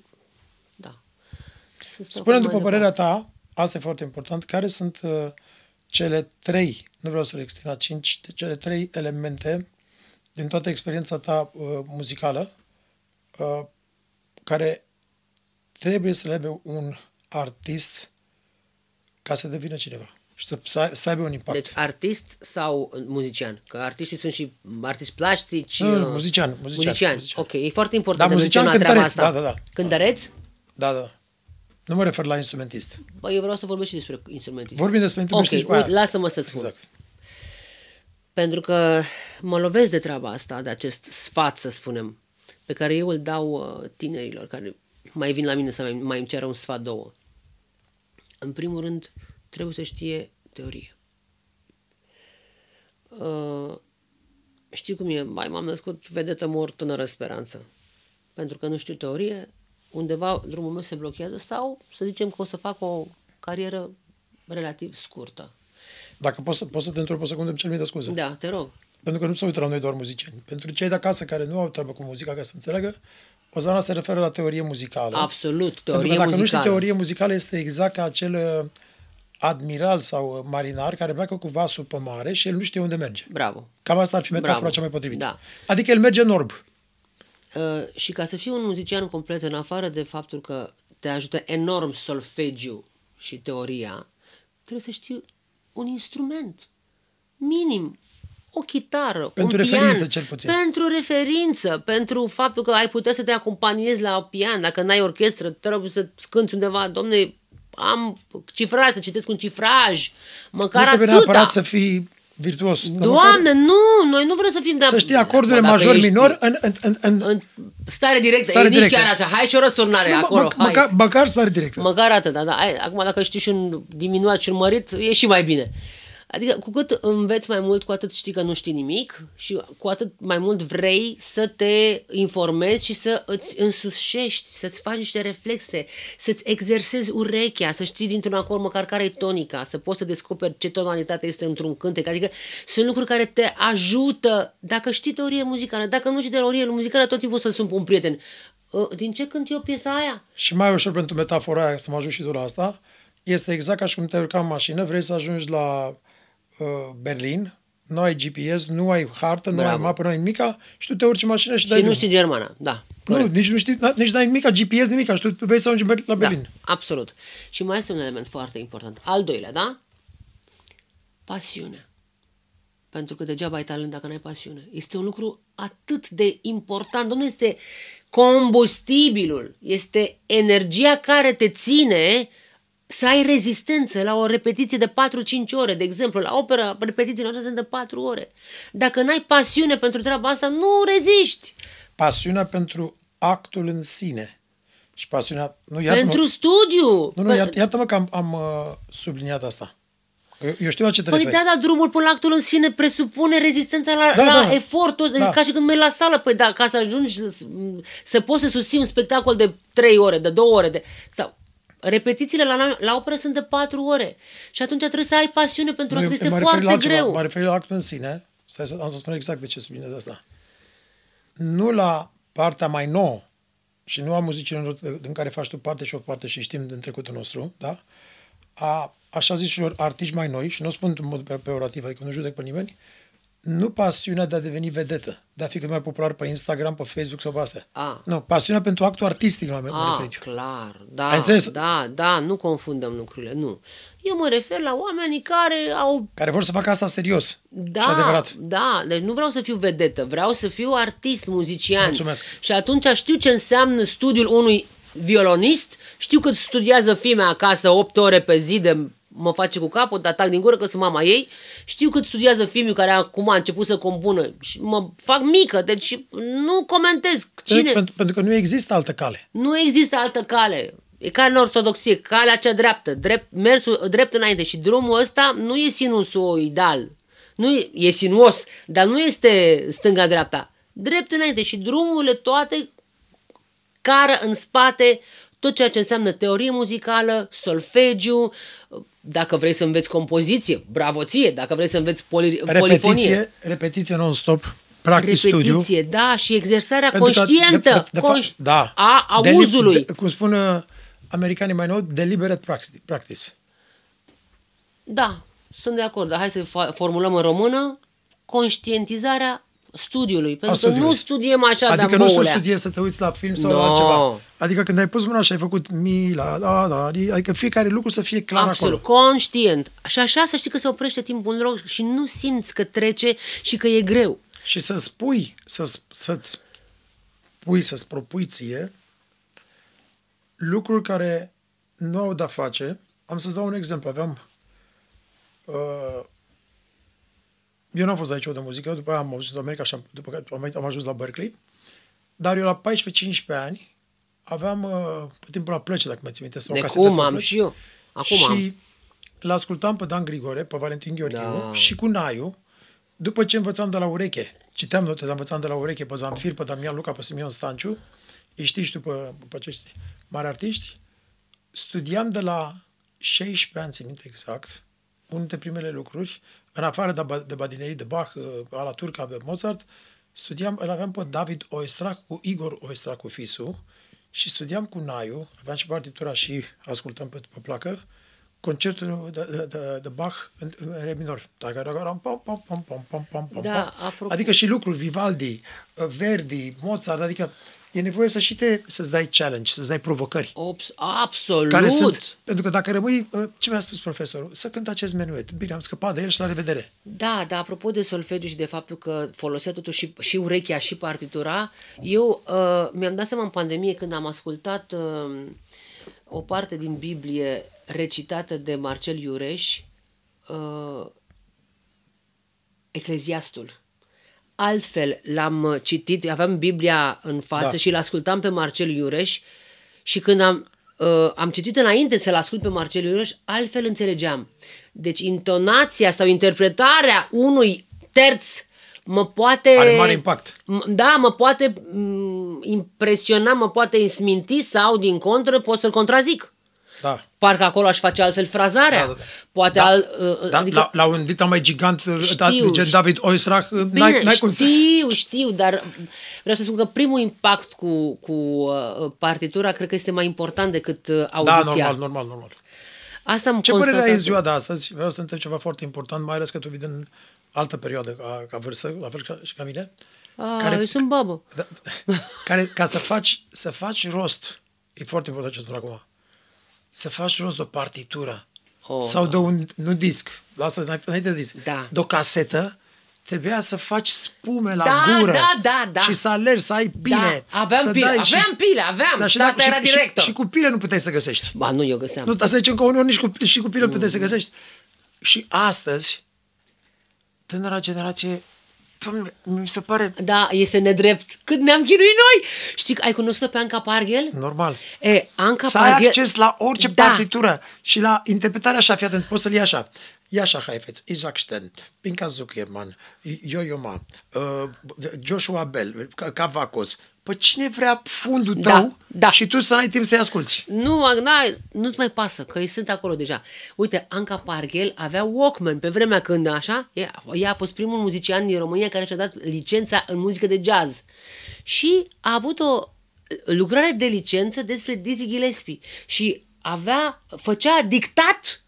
Da. Să stau Spune cât după mai părerea departe. ta, asta e foarte important, care sunt uh, cele trei, nu vreau să le extind la cinci, cele trei elemente din toată experiența ta uh, muzicală uh, care trebuie să le aibă un artist ca să devină cineva și să, să, ai- să aibă un impact. Deci artist sau muzician? Că artiștii sunt și artiști plastici. Nu, nu, uh, muzician, muzician, muzician. muzician. Ok, e foarte important Da, de muzician, menționat treaba cântăreț, asta. da, da, da. Cântăreț? Da, da. Nu mă refer la instrumentist. Bă, eu vreau să vorbesc și despre instrumente. Vorbim despre Ok, instrumentist. și după uite, aia- lasă-mă să spun. Exact. Pentru că mă lovesc de treaba asta, de acest sfat, să spunem, pe care eu îl dau uh, tinerilor care mai vin la mine să mai, mai îmi ceră un sfat două. În primul rând, trebuie să știe teorie. Uh, știi cum e? Mai m-am născut vedetă mor tânără speranță. Pentru că nu știu teorie, undeva drumul meu se blochează sau să zicem că o să fac o carieră relativ scurtă. Dacă poți să, poți să te întreb o secundă, îmi cer mii de scuze. Da, te rog. pentru că nu se uită la noi doar muzicieni. Pentru cei de acasă care nu au treabă cu muzica, ca să înțeleagă, Ozana se referă la teorie muzicală. Absolut, Pentru teorie că dacă muzicală. nu știi teorie muzicală, este exact ca acel uh, admiral sau uh, marinar care pleacă cu vasul pe mare și el nu știe unde merge. Bravo. Cam asta ar fi metafora Bravo. cea mai potrivită. Da. Adică el merge în orb. Uh, și ca să fii un muzician complet, în afară de faptul că te ajută enorm solfegiu și teoria, trebuie să știi un instrument. Minim. O chitară, Pentru un referință, pian, cel puțin. Pentru referință, pentru faptul că ai putea să te acompaniezi la pian. Dacă n-ai orchestră, trebuie să cânti undeva, domne, am cifraj, să citesc un cifraj, măcar nu trebuie atâta. neapărat să fii virtuos. dar Doamne, nu, noi nu vrem să fim de măcar Să știi acordurile Dacă major ești minor în, în, în, în, În stare directă, Stare e nici directă. chiar așa. Hai și o răsurnare nu, mă- acolo. mă- hai. măcar, măcar stare directă. Măcar atât, da, da. Hai, acum dacă știi și un diminuat și un mărit, e și mai bine. Adică cu cât înveți mai mult, cu atât știi că nu știi nimic și cu atât mai mult vrei să te informezi și să îți însușești, să-ți faci niște reflexe, să-ți exersezi urechea, să știi dintr-un acord măcar care e tonica, să poți să descoperi ce tonalitate este într-un cântec. Adică sunt lucruri care te ajută dacă știi teorie muzicală. Dacă nu știi teorie muzicală, tot timpul să sun pe un prieten. "Ă, Din ce cânt eu piesa aia? Și mai ușor pentru metafora aia, să mă ajut și tu la asta, este exact ca și cum te urca în mașină, vrei să ajungi la uh, Berlin, nu ai GPS, nu ai hartă, nu Bravo. ai mapă, nu ai nimica și tu te urci în mașină și, Și dai nu drumul. știi germana, da. Nu, corect. nici nu știi, nici n-ai nimica, GPS, nimica și tu tu vrei să ajungi în Ber- la Berlin. Da, absolut. Și mai este un element foarte important. Al doilea, da? Pasiunea. Pentru că degeaba ai talent dacă n-ai pasiune. Este un lucru atât de important. Domnule, este combustibilul. Este energia care te ține să ai rezistență la o repetiție de 4-5 ore. De exemplu, la opera, repetițiile noastre sunt de 4 ore. Dacă n-ai pasiune pentru treaba asta, nu reziști. Pasiunea pentru actul în sine. Și pasiunea... Nu, iartă Pentru studiu. nu, nu, Pe- iart, iartă-mă că am, am uh, subliniat asta. Eu, eu știu la ce te Păi referi. da, dar drumul până la actul în sine presupune rezistența la, Da, la da. efortul, Da. da. ca și când mergi la sală. Păi da, ca să ajungi să, să poți să susții un spectacol de 3 ore, de 2 ore, de, sau repetițiile la, la operă sunt de 4 ore. Și atunci trebuie să ai pasiune pentru Nu, asta, eu este mă refer la foarte altceva, greu. Mă refer la actul în sine. Stai să, am să spun exact de ce subliniez asta. Nu la partea mai nouă și nu a muzicilor din care faci tu parte și o parte și știm din trecutul nostru, da? A așa zișilor artiști mai noi, și nu o spun în mod pe- peorativ, adică nu judec pe nimeni, nu pasiunea de a deveni vedetă, de a fi cât mai popular pe Instagram, pe Facebook sau pe astea. A. Nu, pasiunea pentru actul artistic m-am m-am Ah, referit eu. clar, da, Ai înțeles? da, da, nu confundăm lucrurile, nu. Eu mă refer la oamenii care au Care vor să facă asta serios Da, și adevărat. da, deci nu vreau să fiu vedetă, vreau să fiu artist, muzician. Mulțumesc. Și atunci știu ce înseamnă studiul unui violonist, știu cât studiază fimea acasă 8 ore pe zi de mă face cu capul, de atac din gură că sunt mama ei, știu cât studiază fimiul care acum a început să compună și mă fac mică, deci nu comentez cine... Pentru, pentru că nu există altă cale. Nu există altă cale. E ca în ortodoxie, calea cea dreaptă, drept, mersul drept înainte și drumul ăsta nu e sinusoidal. Nu e, e sinuos, dar nu este stânga-dreapta. Drept înainte și drumurile toate cară în spate tot ceea ce înseamnă teorie muzicală, solfegiu, dacă vrei să înveți compoziție, bravoție, dacă vrei să înveți poli, polifonie. Repetiție, repetiție non-stop, practic Repetiție, studiu. da, și exersarea Pentru că, conștientă de- de- de fapt, conș- da. a Deli- auzului. De, cum spun uh, americanii mai nou, deliberate practice. practice. Da, sunt de acord, dar hai să fa- formulăm în română conștientizarea studiului. Pentru că studiului. nu studiem așa Adică de-a nu să moulea. studiezi să te uiți la film sau No. la altceva. Adică când ai pus mâna și ai făcut mi, la, la, la, adică fiecare lucru să fie clar Absolut, acolo. conștient. Și așa să știi că se oprește timpul în loc și nu simți că trece și că e greu. Și să spui, să, să-ți pui, să-ți propui ție lucruri care nu au de-a face. Am să-ți dau un exemplu. Aveam... Uh, eu n-am fost la liceu de muzică, după aia am ajuns la America și am, după care am, am ajuns la Berkeley. Dar eu la 14-15 ani aveam uh, pe timpul la plăce, dacă mă ții minte, sau De casetă cum sau am plăci. și eu. Acum și am. l-ascultam pe Dan Grigore, pe Valentin Gheorghiu Da. și cu Naiu, după ce învățam de la ureche. Citeam note, dar învățam de la ureche pe Zamfir, pe Damian Luca, pe Simeon Stanciu. Îi știți și tu pe, pe acești mari artiști. Studiam de la 16 ani, țin minte exact, unul dintre primele lucruri, în afară de, ba- de badinerii de Bach, uh, ala turca, de Mozart, studiam, îl aveam pe David Oestrac cu Igor Oestrac cu Fisu și studiam cu Naiu, aveam și partitura și ascultam pe, pe placă, concertul de, de, de, de Bach în, în re minor. Pam, pam, pam, pam, pam, pam, pam, pam, Da, pam. apropo- Adică și lucruri, Vivaldi, uh, Verdi, Mozart, adică e nevoie să și te, să-ți dai challenge, să-ți dai provocări. Ops, absolut. Care sunt, pentru că dacă rămâi, uh, ce mi-a spus profesorul? Să cânt acest menuet. Bine, am scăpat de el și la revedere. Da, dar apropo de solfegiu și de faptul că folosea totuși și, și urechea și partitura, eu uh, mi-am dat seama în pandemie când am ascultat uh, o parte din Biblie recitată de Marcel Iureș, uh, Ecleziastul. Altfel l-am uh, citit, aveam Biblia în față Da. da. și l-ascultam pe Marcel Iureș și când am, uh, am citit înainte să-l ascult pe Marcel Iureș, altfel înțelegeam. Deci intonația sau interpretarea unui terț mă poate... Are mare impact. M- Da, mă poate m, impresiona, mă poate sminti sau, din contră, pot să-l contrazic. Da. Parcă acolo aș face altfel frazarea. Da, da, da. Poate Da, al, uh, Da, adică, la, la un dita mai gigant, uh, Știu, da, gen știu. David Oistrach, uh, Bine, n-ai, n-ai cum să... știu, știu, dar vreau să spun că primul impact cu, cu uh, partitura cred că este mai important decât uh, audiția. Da, normal, normal, normal. Asta am Ce părere ai în constatat. ziua de astăzi? Vreau să întreb ceva foarte important, mai ales că tu vii din altă perioadă ca, ca vârstă, la fel ca, și ca mine. A, care- eu sunt babă. Da, care, ca să faci, să faci rost, e foarte important ce spun acum, să faci rost de o partitură Oh, sau da. de un, nu disc, lasă înainte de disc, Da. de o casetă, trebuia să faci spume la Da, gură da, da, da. și să alergi, să ai pile. Da, aveam să pile, dai aveam pile, aveam. Da, și, Tata dacă- era și, director. Și, și cu pile nu puteai să găsești. Ba, nu, eu găseam. Nu, dar să zicem că uneori nici cu, și cu pile nu puteai să găsești. Și astăzi, tânăra generație, Doamne, mi se pare Da, este nedrept. Cât ne-am chinuit noi! Știi, că ai cunoscut pe Anca Parghel? normal. E, Anca Să ai Parghel... acces la orice Da. partitură și la interpretarea așa, fii atent, poți să-l iei așa. Jascha Heifetz, Isaac Stern, Pinka Zuckerman, Yo-Yo Ma, uh, Joshua Bell, Cavacos. Păi cine vrea fundul Da, tău da. și tu să n-ai timp să-i asculti? Nu, na, nu-ți mai pasă, că ei sunt acolo deja. Uite, Anca Parghel avea Walkman pe vremea când, așa, ea, ea a fost primul muzician din România care și-a dat licența în muzică de jazz. Și a avut o lucrare de licență despre Dizzy Gillespie. Și avea, făcea dictat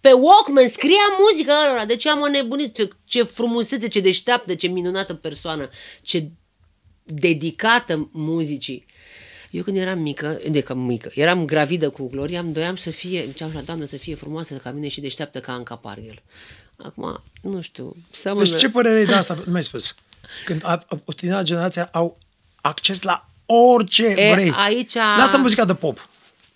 pe Walkman, scria muzica lor. Deci am nebunit. Ce, ce frumusețe, ce deșteaptă, ce minunată persoană, ce dedicată muzicii. Eu când eram mică, de că mică, eram gravidă cu Gloria, îmi doiam să fie, ziceam la doamnă să fie frumoasă ca mine și deșteaptă ca Anca Parghel. Acum, nu știu, seamănă... Deci ce părere ai de asta? Nu mi-ai spus. Când a, a, o tineră generația au acces la orice E, vrei. aici- Lasă muzica de pop.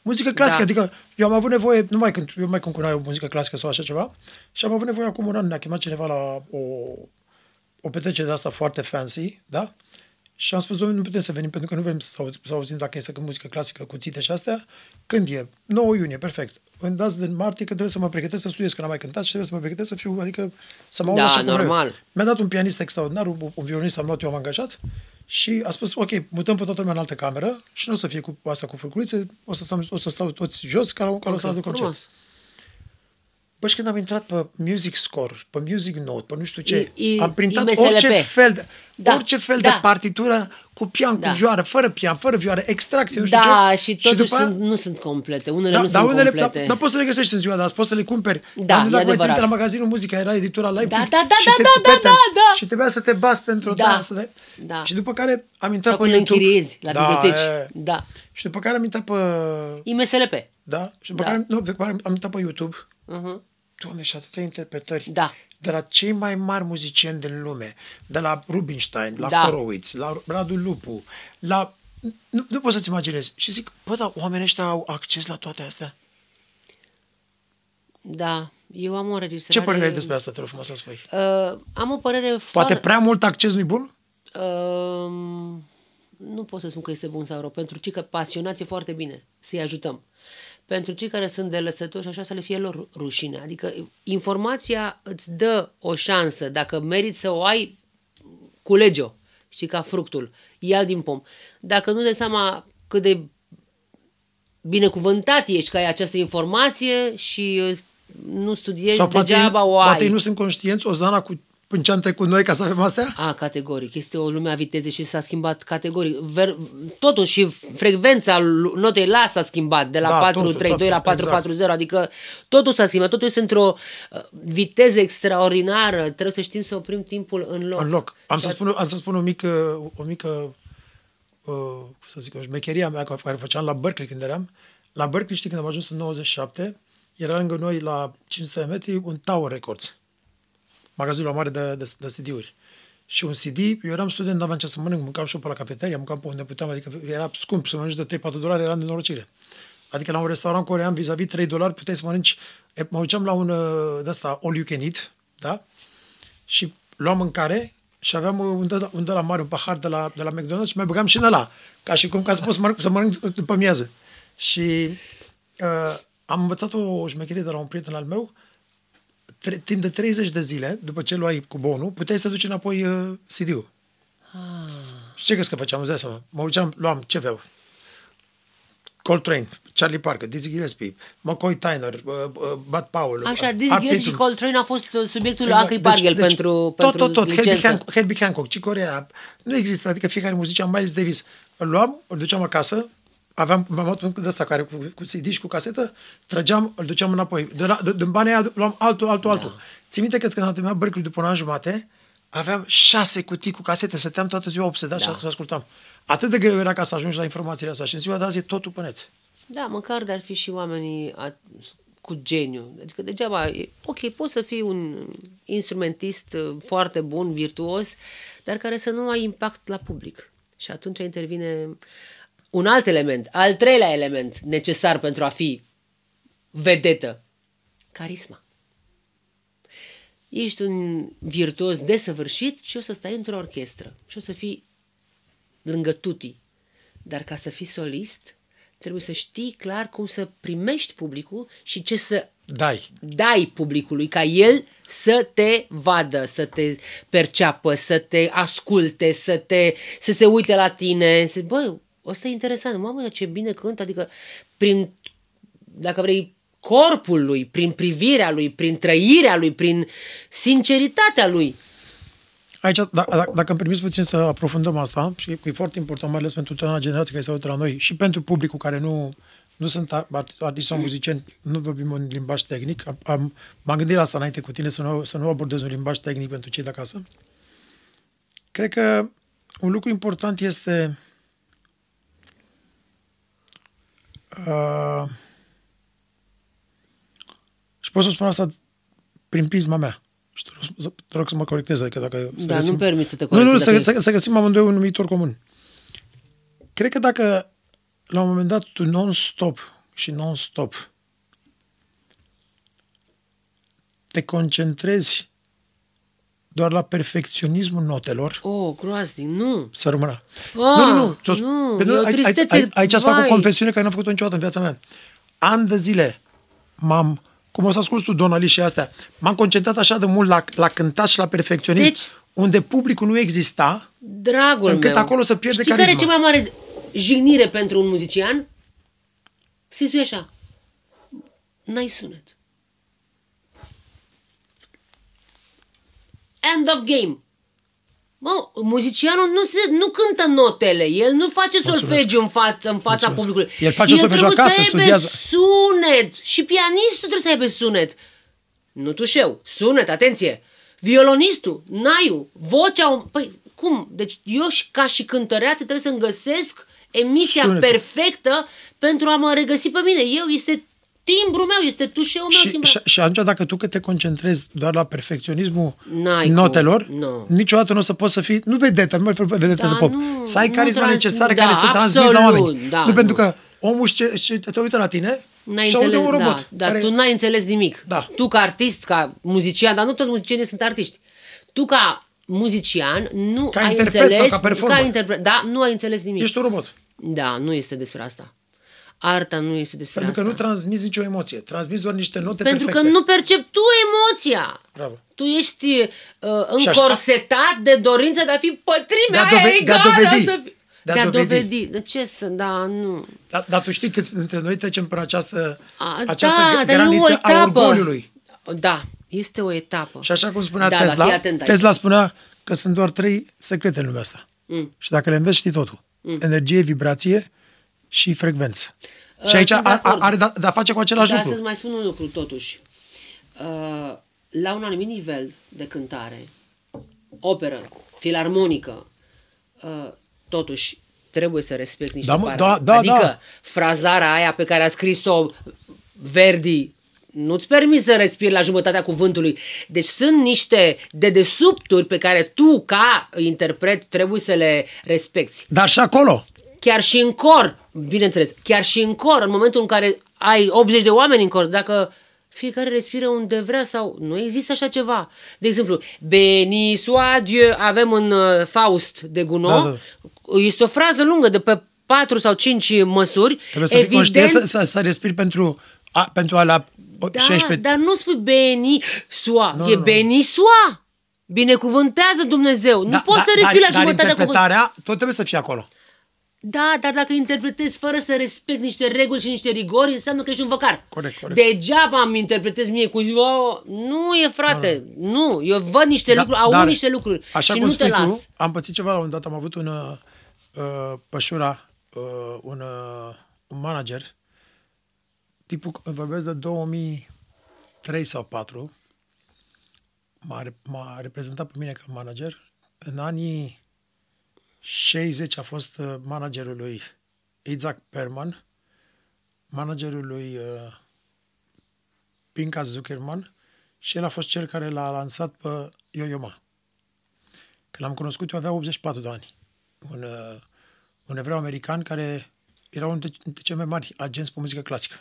Muzică clasică, Da. adică eu am avut nevoie, nu mai când, eu mai când cunoai o muzică clasică sau așa ceva, și am avut nevoie acum un an, ne-a chemat cineva la o, o petrecere de asta foarte fancy, da? Și am spus, domnule, nu putem să venim pentru că nu vrem să, aud, să auzim dacă e să cânt muzică clasică cu țite și astea. Când e? 9 iunie, perfect. În dați de martie că trebuie să mă pregătesc să studiez, că n-am mai cântat și trebuie să mă pregătesc să fiu, adică să mă aud Da, așa cum vreau. normal. Mi-a dat un pianist extraordinar, un, un violonist am luat, eu am angajat și a spus, ok, mutăm pe toată lumea în altă cameră și nu o să fie cu asta cu furculițe, o să, stăm, o să stau toți jos ca la, ca la sala de concert. Frumos. Bă, și când am intrat pe Music Score, pe Music Note, pe nu știu ce, I- I- am printat IMSLP. orice fel, de, Da, orice fel da. de partitură cu pian, Da. cu vioară, fără pian, fără vioară, extracție, nu știu Da, ce. și totuși după aia- sunt, nu sunt complete. Unele da, nu dar sunt unele, complete. dar, dar poți să le găsești în ziua de azi, poți să le cumperi. Da, Am e dat mai țin adevărat. la magazinul Muzica, era editura Leipzig Da, da, da, și da, te- da, da, Petens, da, da. Și trebuia să te bați pentru Da, da, să dai. da. Și după care am intrat Sau pe când YouTube. închiriezi la biblioteci. e. Da. Și după care am intrat pe... IMSLP. Da? Și după Da. care, nu, după care am intrat pe YouTube. Uh-huh. Doamne, și atâtea interpretări. Da. De la cei mai mari muzicieni din lume, de la Rubinstein, la Da. Horowitz, la Radu Lupu, la... Nu, nu poți să-ți imaginezi. Și zic, bă, dar oamenii ăștia au acces la toate astea? Da. Eu am o înregistrare... Ce părere ai despre asta, te rog frumos să spui? Uh, am o părere Poate foarte... prea mult acces nu-i bun? Uh, nu pot să spun că este bun sau rău. Pentru cei că pasionați e foarte bine să-i ajutăm. Pentru cei care sunt de lăsători și așa să le fie lor rușine. Adică informația îți dă o șansă. Dacă meriți să o ai, culege-o. Știi, ca fructul. ia din pom. Dacă nu dai seama cât de binecuvântat ești că ai această informație și uh, nu studiezi, Sau poate, degeaba o ai. poate ei nu sunt conștienți, Ozana, cu în ce am trecut noi ca să avem astea? A, categoric. Este o lume a vitezei și s-a schimbat categoric. Ver, totuși și frecvența lu- notei la s-a schimbat de la Da, 432 totul, la tot, 440, adică totul s-a schimbat, totul este într-o uh, viteză extraordinară. Trebuie să știm să oprim timpul în loc. În loc. Am Și să spun, am să spun o mică, o mică uh, cum să zic, o șmecheria mea care făceam la Berkeley când eram. La Berkeley, știi, când am ajuns în 97, era lângă noi la 500 de metri un Tower Records. Magazinul mare de, de, de CD-uri. Și un CD, eu eram student, nu aveam ce să mănânc, mâncam și eu pe la cafeteria, mâncam pe unde puteam, adică era scump, să mănânci de 3-4 dolari, era de norocire. Adică la un restaurant corean, vis-a-vis 3 dolari, puteai să mănânci, e, mă duceam la un uh, de asta, all you can eat, da? Și luam mâncare și aveam uh, un de, un de la mare, un pahar de la, de la McDonald's și mai băgam și în ăla, ca și cum ca să pot să mănânc, să mănânc după miază. Și uh, am învățat o șmecherie de la un prieten al meu, tre- timp de 30 de zile, după ce luai cu bonul, puteai să duci înapoi uh, CD-ul. Ah. Și ce crezi că făceam? Îți dai seama. Mă duceam, luam ce vreau. Coltrane, Charlie Parker, Dizzy Gillespie, McCoy Tyner, uh, uh, Bud Powell. Așa, uh, Dizzy Art Gillespie și Tatum. Coltrane a fost uh, subiectul Exact. exact. Acri Barghel pentru, tot, pentru tot, tot. Herbie licență. Hancock, Herbie Hancock, Chick Corea. Nu există, adică fiecare muzician, Miles Davis. Îl luam, îl duceam acasă, aveam, mi-am luat un de ăsta care cu, cu CD și cu casetă, trăgeam, îl duceam înapoi. De la, de, din banii aia luam altul, altul, Da. altul. Țin minte că când am terminat Berkeley după un an jumate, aveam șase cutii cu casete, stăteam toată ziua obsedat da. și Da. asta ascultam. Atât de greu era ca să ajungi la informațiile astea și în ziua de azi e totul pe net. Da, măcar de ar fi și oamenii a, cu geniu. Adică degeaba, e, ok, poți să fii un instrumentist uh, foarte bun, virtuos, dar care să nu ai impact la public. Și atunci intervine un alt element, al treilea element necesar pentru a fi vedetă. Carisma. Ești un virtuos desăvârșit și o să stai într-o orchestră și o să fii lângă tuti. Dar ca să fii solist, trebuie să știi clar cum să primești publicul și ce să Dai. dai publicului ca el să te vadă, să te perceapă, să te asculte, să, te, să se uite la tine. Să, bă, ăsta e interesant. Mamă, dar ce bine cântă. Adică, prin, dacă vrei, corpul lui, prin privirea lui, prin trăirea lui, prin sinceritatea lui. Aici, da, da, dacă îmi permis puțin să aprofundăm asta, și e foarte important, mai ales pentru tânăra generație care se uită la noi și pentru publicul care nu, nu sunt art- artiști sau muzicieni, nu vorbim un limbaj tehnic. Am, am, m-am gândit la asta înainte cu tine, să nu, să nu abordez un limbaj tehnic pentru cei de acasă. Cred că un lucru important este uh, și pot să spun asta prin prisma mea. Și te rog, să- te rog să mă corectez, adică dacă... să Da, nu permit să te Nu, nu, corectezi să, dacă să, să găsim amândoi un numitor comun. Cred că dacă la un moment dat tu non-stop și non-stop te concentrezi doar la perfecționismul notelor, Oh, groaznic, nu. să rămână. Ah, nu, nu, nu. ți-o- nu, pentru- e o aici, aici, tristețe, aici, aici îți fac o vai. confesiune care n-am făcut-o niciodată în viața mea. An de zile m-am, cum o să ascult tu, Donali și astea, m-am concentrat așa de mult la, la cântat și la perfecționism, Deci- unde publicul nu exista, Dragul Încât meu. acolo să pierde Știi care e carisma. cea mai mare jignire pentru un muzician? Să-i spui așa. N-ai sunet. End of game. Mă, muzicianul nu, se, nu cântă notele, el nu face Mulțumesc. solfegiu în, față, în fața Mulțumesc. publicului. El face solfegiu trebuie acasă, să aibă studiază. sunet și pianistul trebuie să aibă sunet. Nu tușeu, sunet, atenție. Violonistul, naiu, vocea... Păi, cum? Deci eu și ca și cântăreață trebuie să-mi găsesc emisia Sunetul. perfectă pentru a mă regăsi pe mine. Eu, este timbru meu, este tușeul meu. Și, timbru. și, și atunci dacă tu că te concentrezi doar la perfecționismul N-ai cum, notelor, nu. niciodată nu o să poți să fii, nu vedetă, nu mă refer pe vedetă Da, de pop, nu, să ai nu carisma trans- necesară da, care să transmiți la absolut, oameni. da, nu, nu. pentru că omul ce, ce te uită la tine N-ai și aude înțeles, un robot. Da, dar care... tu n-ai înțeles nimic. Da. Tu ca artist, ca muzician, dar nu toți muzicienii sunt artiști. Tu ca muzician nu Ca ai interpret înțeles... sau ca performer. Ca interpret, da, nu ai înțeles nimic. Ești un robot. Da, nu este despre asta. Arta nu este despre Pentru că asta. nu transmiți nicio emoție. Transmiți doar niște note Pentru perfecte. că nu percepi tu emoția. Bravo. Tu ești uh, Și așa- încorsetat de dorința de a fi pătrimea De a aia dove- de a egală dovedi. să fii. De a de a dovedi. dovedi. De ce să, da, nu. Dar, dar tu știi că dintre noi trecem prin această, A, această da, gr- dar e o graniță a etapă. orgoliului. Da, este o etapă. Și așa cum spunea Da, da, Tesla, fii atent aici. Tesla spunea că sunt doar trei secrete în lumea asta. Mm. Și dacă le înveți, știi totul. Energie, vibrație și frecvență. Uh, Și aici sunt de are, acord. are de-a face cu același Dar lucru. să-ți mai spun un lucru, totuși. Uh, la un anumit nivel de cântare, operă, filarmonică, uh, totuși trebuie să respecti niște Da, mă, parametri. da, da, Adică da. frazarea aia pe care a scris-o Verdi nu-ți permis să respiri la jumătatea cuvântului. Deci sunt niște dedesubturi pe care tu, ca interpret, trebuie să le respecti Dar și acolo. chiar și în cor, bineînțeles, chiar și în cor, în momentul în care ai 80 de oameni în cor, dacă fiecare respiră unde vrea sau nu există așa ceva. De exemplu, Beni soit Dieu, avem în uh, Faust de Gounod, Da, este o frază lungă de pe 4 sau 5 măsuri. Trebuie să fii conștient să, să, să respiri pentru a, pentru a la da, 16... dar nu spui Beni soit, Nu, e nu, nu. Beni soit. Binecuvântează Dumnezeu. nu Da, poți da, să respiri dar, la dar jumătatea cuvântului. interpretarea tot trebuie să fie acolo. Da, dar dacă interpretezi fără să respecti niște reguli și niște rigori, înseamnă că ești un văcar. Corect, corect. Degeaba îmi interpretez mie cu ziua, nu e frate, nu, eu văd niște Da, lucruri, aud dar, niște lucruri Așa și cum nu te spui las. tu, am pățit ceva la un dat, am avut un uh, uh, pășura, uh, un, uh, un manager, tipul, vorbesc de 2003 sau 4, m-a, re- m-a reprezentat pe mine ca manager. În anii 60 a fost uh, managerul lui Isaac Perman, managerul lui uh, Pinka Zuckerman și el a fost cel care l-a lansat pe Yo-Yo Ma. Când l-am cunoscut, eu avea 84 de ani. Un, uh, un evreu american care era unul dintre cei mai mari agenți pe muzică clasică.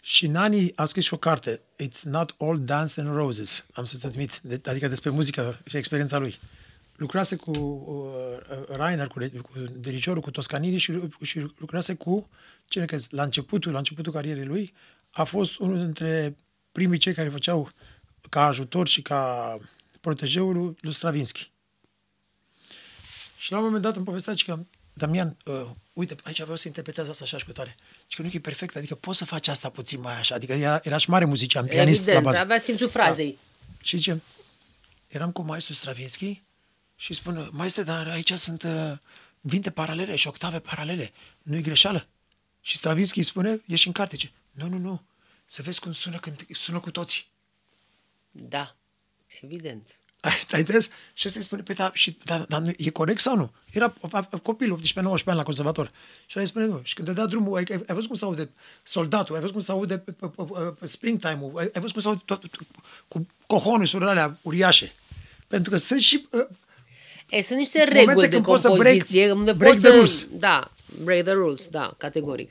Și în anii a scris și o carte, It's Not All Dance and Roses, am să-ți admit, de, adică despre muzică și experiența lui. Lucrase cu uh, Rainer, cu, cu dirigorul, cu Toscanini și, și lucrase cu cine că la începutul, la începutul carierei lui a fost unul dintre primii cei care făceau ca ajutor și ca protejeul lui, lui Stravinsky. Și la un moment dat îmi povestea că Damian, uh, uite, aici vreau să interpretez asta așa și cu tare. Și că nu e perfect, adică poți să faci asta puțin mai așa. Adică era, era și mare muzician, pianist Evident, la bază. avea simțul frazei. Și zice, eram cu maestru Stravinsky și spun, maestre, dar aici sunt uh, vinte paralele și octave paralele. Nu e greșeală? Și Stravinsky îi spune, e și în carte, zice, nu, nu, nu, să vezi cum sună când sună cu toții. Da, evident. Ai, ai înțeles? Și ăsta îi spune, păi, da, și, da, da, nu- e corect sau nu? Era a- a- copil, 18-19 ani la conservator. Și el îi spune, nu. Și când te dea drumul, ai, ai, ai văzut cum se aude soldatul, ai văzut cum se aude p- p- p- p- springtime-ul, ai, ai văzut cum se aude tot, tot, cu cohonusurile alea uriașe. Pentru că sunt și... Uh, E, sunt niște Momente reguli de când poți să break- compoziție. unde break poți the să- rules. Da, break the rules, da, categoric.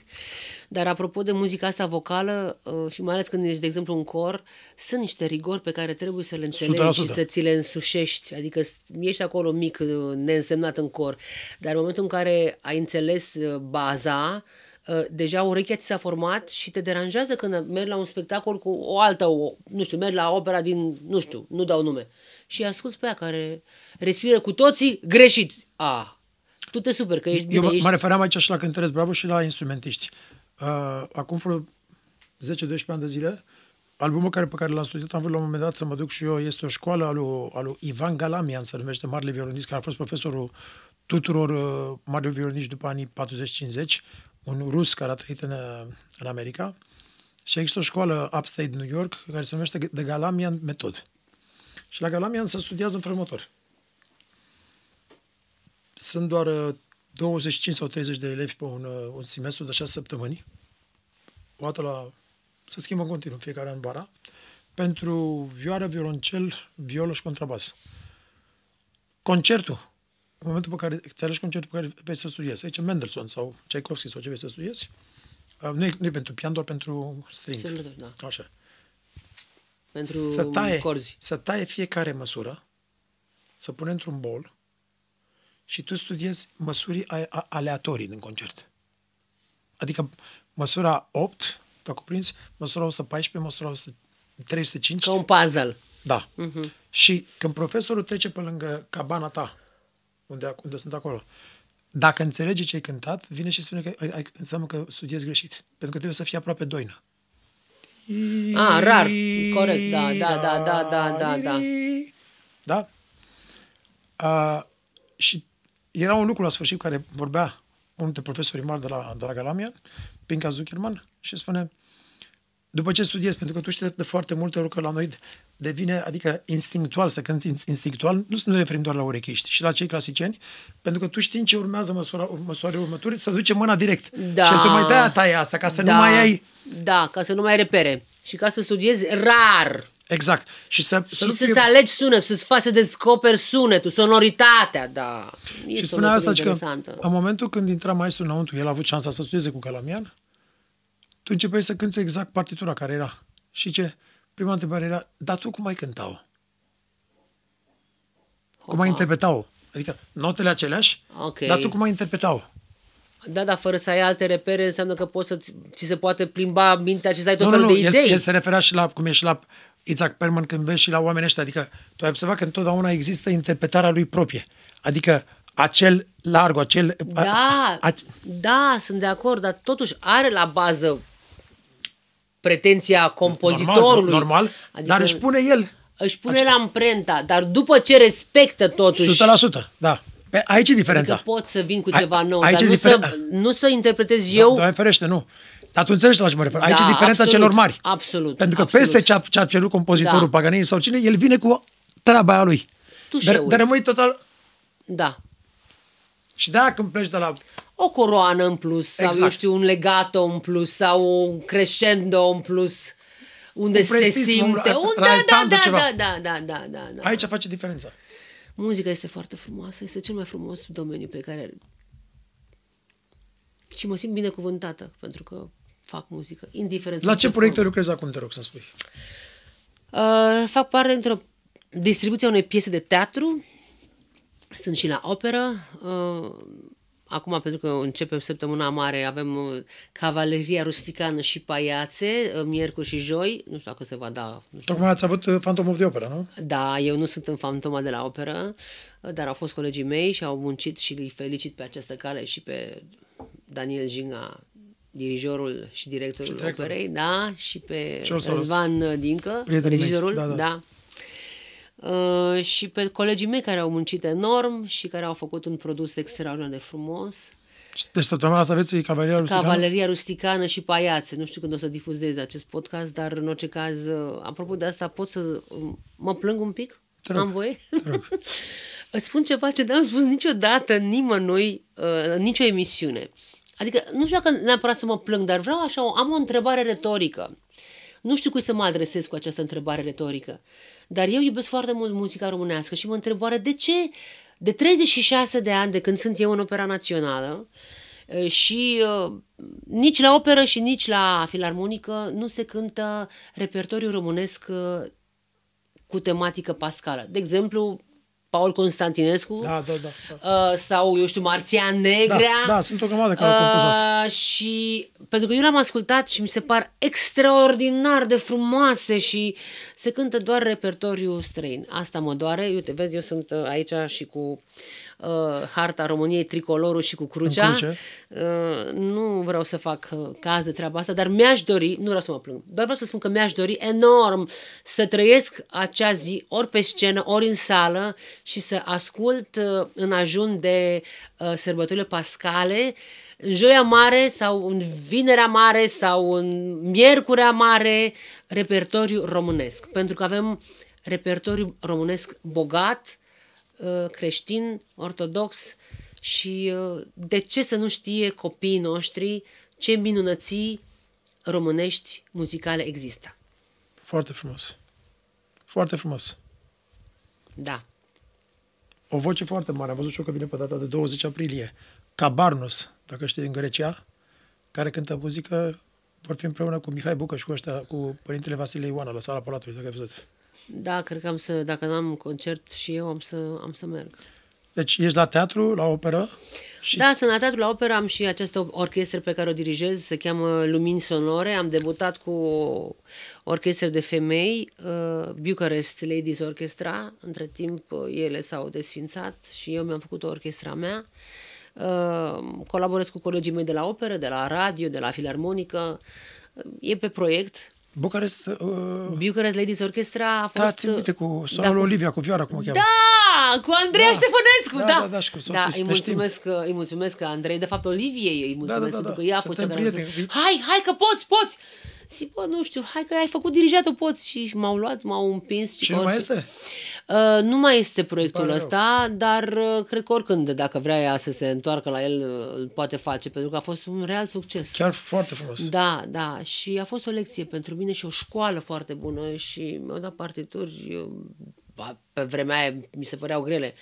Dar apropo de muzica asta vocală uh, și mai ales când ești, de exemplu, în cor, sunt niște rigori pe care trebuie să le înțelegi și 100%. să ți le însușești. Adică s- ești acolo mic, uh, neînsemnat în cor. Dar în momentul în care ai înțeles uh, baza, uh, deja urechea ți s-a format și te deranjează când mergi la un spectacol cu o altă, o, nu știu, mergi la opera din, nu știu, nu dau nume. Și asculți pe ea care respiră cu toții greșit. A, tu te super că ești eu bine, mă, ești... mă refeream aici și la cântăresc bravo și la instrumentiști. Uh, acum vreo 10-12 ani de zile, albumul care, pe care l-am studiat, am vrut la un moment dat să mă duc și eu, este o școală a lui, a lui Ivan Galamian, se numește Marele Violinist, care a fost profesorul tuturor uh, marilor violiniști după anii 40-50, un rus care a trăit în, uh, în America. Și există o școală upstate New York care se numește The Galamian Method. Și la Galamian se studiază în felul următor. Sunt doar uh, 25 sau 30 de elevi pe un, uh, un semestru de 6 săptămâni. O dată la... Se schimbă în continuu, în fiecare an bara. Pentru vioară, violoncel, violă și contrabas. Concertul. În momentul pe care îți alegi concertul pe care vei să studiezi. Aici Mendelssohn sau Tchaikovsky sau ce vei să studiezi. Uh, nu, e, nu e pentru pian, doar pentru string. Semnători, da. Așa. Pentru să taie, corzi. să taie fiecare măsură, să pune într-un bol și tu studiezi măsuri a- a- aleatorii din concert. Adică măsura 8, tu cuprins, măsura 114, măsura 100, 305. Ca un puzzle. Da. Mhm. Și când profesorul trece pe lângă cabana ta, unde, unde sunt acolo. Dacă înțelege ce ai cântat, vine și spune că ai, ai, înseamnă că studiezi greșit. Pentru că trebuie să fie aproape doină. Ah, rar. Corect, da, da, da, da, da, da, da. Da? A, și era un lucru la sfârșit care vorbea unul dintre profesorii mari de la, de la Galamian, Pinca Zuckerman, și spune, după ce studiezi, pentru că tu știi de foarte multe lucruri la noi, devine, adică instinctual, să cânti instinctual, nu ne referim doar la urechiști, și la cei clasicieni, pentru că tu știi în ce urmează măsura, măsoare următoare, să duce mâna direct. Da. Și el mai de-aia taie asta, ca să da. nu mai ai... Da, ca să nu mai ai repere. Și ca să studiezi rar. Exact. Și, să, să și nu să-ți fie... alegi sunetul, să-ți faci să descoperi sunetul, sonoritatea, da. E Și o spunea metodă asta, că interesantă. în momentul când intra maestru înăuntru, el a avut șansa să studieze cu Calamian, tu începeai să cânți exact partitura care era. Și ce? Prima întrebare era, dar tu cum ai cântat-o? Cum ai Opa. interpretat-o? Adică notele aceleași, Ok. dar tu cum ai interpretat-o? Da, dar fără să ai alte repere înseamnă că poți să ți, ți se poate plimba mintea și să ai tot Nu, nu, felul nu, de el, idei. el se referea și la, cum e și la Isaac Perman când vezi și la oamenii ăștia, adică tu ai observat că întotdeauna există interpretarea lui proprie. Adică acel largo, acel... a- Da, a, da, sunt de acord, dar totuși are la bază pretenția compozitorului. normal, normal adică dar își pune el își pune la amprenta, dar după ce respectă totuși 100%, da. Pe, aici e diferența. Adică pot să vin cu Ai- ceva nou, aici dar e nu diferen- să, nu să interpretez eu. Doamne ferește, nu. Dar tu înțelegi la ce mă refer. Aici Da, e diferența absolut, celor mari. absolut, Pentru că absolut. peste ce a, ce a cerut compozitorul Da. Paganini sau cine, el vine cu treaba aia lui. Dar, Tușeul. dar rămâi total... Da. Și de-aia când pleci de la... O coroană în plus, sau Exact. eu știu, un legato în plus, sau un crescendo în plus, unde Un se prestism, un simte. ra- Un, da, da, raltando da, ceva. da, da, da, da, da, da. Aici face diferența. Muzica este foarte frumoasă, este cel mai frumos domeniu pe care... Și mă simt binecuvântată pentru că fac muzică, indiferent. La sub ce formă. proiecte lucrezi acum, te rog să spui? Uh, fac parte dintr-o distribuție a unei piese de teatru. Sunt și la operă. Uh, acum, pentru că începem săptămâna mare, avem uh, Cavaleria Rusticană și Paiațe, uh, miercuri și joi. Nu știu dacă se va da. Nu știu. Tocmai ați avut uh, Phantom of the Opera, nu? Da, eu nu sunt în fantoma de la operă, uh, dar au fost colegii mei și au muncit și îi felicit pe această cale și pe Daniel Jinga, dirijorul și directorul Și directorul. operei, da, și pe Și o salut. Răzvan Dincă, Prietenii mei, regizorul, da, da. da. Uh, și pe colegii mei care au muncit enorm și care au făcut un produs extraordinar de frumos. Deci săptămâna asta aveți Cavaleria Rusticană? Cavaleria Rusticană și Paiațe. Nu știu când o să difuzez acest podcast, dar în orice caz, uh, apropo de asta, pot să um, mă plâng un pic? Te rog, Am voie? te rog. Îți spun ceva ce n-am spus niciodată nimănui uh, în nicio emisiune. Adică, nu știu dacă neapărat să mă plâng, dar vreau așa, o- am o întrebare retorică. Nu știu cui să mă adresez cu această întrebare retorică. Dar eu iubesc foarte mult muzica românească și mă întreb oare de ce de 36 de ani de când sunt eu în Opera Națională uh, și uh, nici la operă și nici la filarmonică nu se cântă repertoriu românesc uh, cu tematică pascală. De exemplu, Paul Constantinescu Da, da, da. da. uh, sau, eu știu, Marțian Negrea. Da, da, sunt o grămadă care au compus asta. Uh, și pentru că eu l-am ascultat și mi se par extraordinar de frumoase și se cântă doar repertoriu străin. Asta mă doare. Uite, vezi, eu sunt uh, aici și cu uh, harta României, tricolorul și cu crucea. În cruce. Uh, nu vreau să fac uh, caz de treaba asta, dar mi-aș dori, nu vreau să mă plâng, doar vreau să spun că mi-aș dori enorm să trăiesc acea zi ori pe scenă, ori în sală și să ascult uh, în ajun de uh, sărbătorile pascale în Joia Mare sau în Vinerea Mare sau în Miercurea Mare repertoriu românesc. Pentru că avem repertoriu românesc bogat, uh, creștin, ortodox și uh, de ce să nu știe copiii noștri ce minunății românești muzicale există. Foarte frumos. Foarte frumos. Da. O voce foarte mare. Am văzut și eu că vine pe data de 20 aprilie. Cabarnos, dacă știi, în Grecia, care cântă muzică, vor fi împreună cu Mihai Bucăș și cu ăștia, cu părintele Vasile Ioana la sala Palatului, dacă ai văzut. Da, cred că am să, dacă n-am concert și eu, am să, am să merg. Deci ești la teatru, la operă? Și... Da, sunt la teatru la opera, am și această orchestră pe care o dirigez, se cheamă Lumini Sonore. Am debutat cu o orchestră de femei, uh, Bucharest Ladies Orchestra. Între timp uh, ele s-au desfințat și eu mi-am făcut o orchestra mea. Uh, colaborez cu colegii mei de la operă, de la radio, de la filarmonică. Uh, e pe proiect Bucarest... Uh... Bucarest Ladies Orchestra a da, fost... Da, țin cu sorul da, Olivia, cu Vioara, cum o cheamă. Da, cu Andreea da. Ștefănescu, da. Da, da, da, și cu da îi mulțumesc, îi mulțumesc că Andrei, de fapt Oliviei îi mulțumesc, da, da, da, pentru că ea a fost cea care Hai, hai că poți, poți! Zic, bă, nu știu, hai că ai făcut dirijatul, poți. Și m-au luat, m-au împins. Și, și nu mai este? Uh, nu mai este proiectul ăsta, dar uh, cred că oricând, dacă vrea ea să se întoarcă la el, uh, îl poate face, pentru că a fost un real succes. Chiar foarte frumos. Da, da. Și a fost o lecție pentru mine și o școală foarte bună și mi-au dat partituri eu, pe vremea aia mi se păreau grele,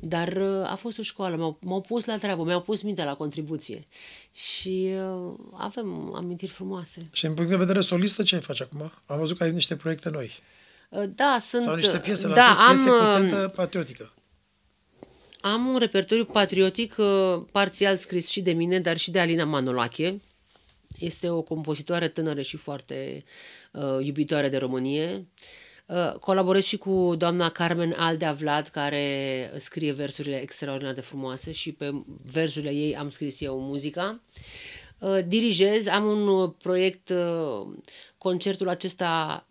dar uh, a fost o școală, m-au, m-au pus la treabă, mi-au pus mintea la contribuție și uh, avem amintiri frumoase. Și din punct de vedere solistă ce faci acum? Am văzut că ai niște proiecte noi. Uh, da, sunt... Sau niște piese, da, am, piese cu tentă patriotică. Am un repertoriu patriotic parțial scris și de mine, dar și de Alina Manolache. Este o compozitoare tânără și foarte uh, iubitoare de Românie. Uh, Uh, colaborez și cu doamna Carmen Aldea Vlad, care scrie versurile extraordinar de frumoase și pe versurile ei am scris eu muzica. Uh, dirigez, am un proiect, uh, concertul acesta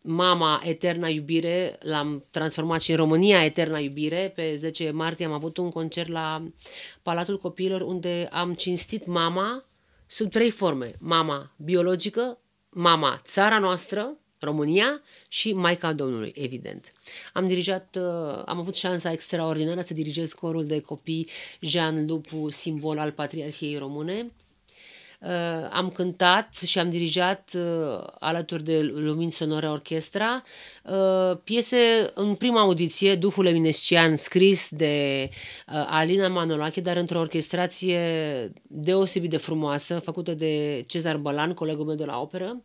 Mama Eterna Iubire, l-am transformat și în România Eterna Iubire. Pe 10 martie am avut un concert la Palatul Copiilor unde am cinstit mama sub trei forme. Mama biologică, mama țara noastră România și Maica Domnului, evident. Am dirijat, uh, am avut șansa extraordinară să dirigez corul de copii Jean Lupu, simbol al Patriarhiei Române. Uh, am cântat și am dirijat uh, alături de Lumini Sonore Orchestra piese în prima audiție, Duhul Eminescian, scris de Alina Manolache, dar într-o orchestrație deosebit de frumoasă, făcută de Cezar Bălan, colegul meu de la operă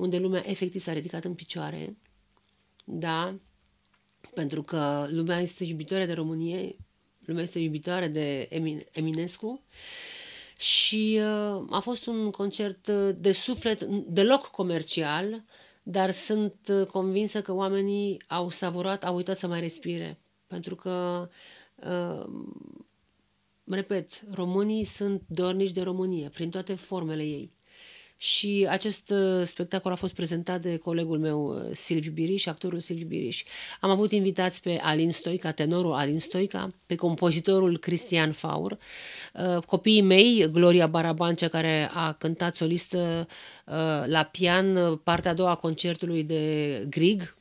unde lumea efectiv s-a ridicat în picioare, da, pentru că lumea este iubitoare de Românie, lumea este iubitoare de Eminescu și uh, a fost un concert uh, de suflet, deloc comercial, dar sunt uh, convinsă că oamenii au savurat, au uitat să mai respire, pentru că uh, repet, românii sunt dornici de Românie, prin toate formele ei. Și acest uh, spectacol a fost prezentat de colegul meu uh, Silviu Biriș, actorul Silviu Biriș. Am avut invitați pe Alin Stoica, tenorul Alin Stoica, pe compozitorul Cristian Faur, uh, copiii mei, Gloria Barabancea, care a cântat solistă la pian partea a doua a concertului de Grieg.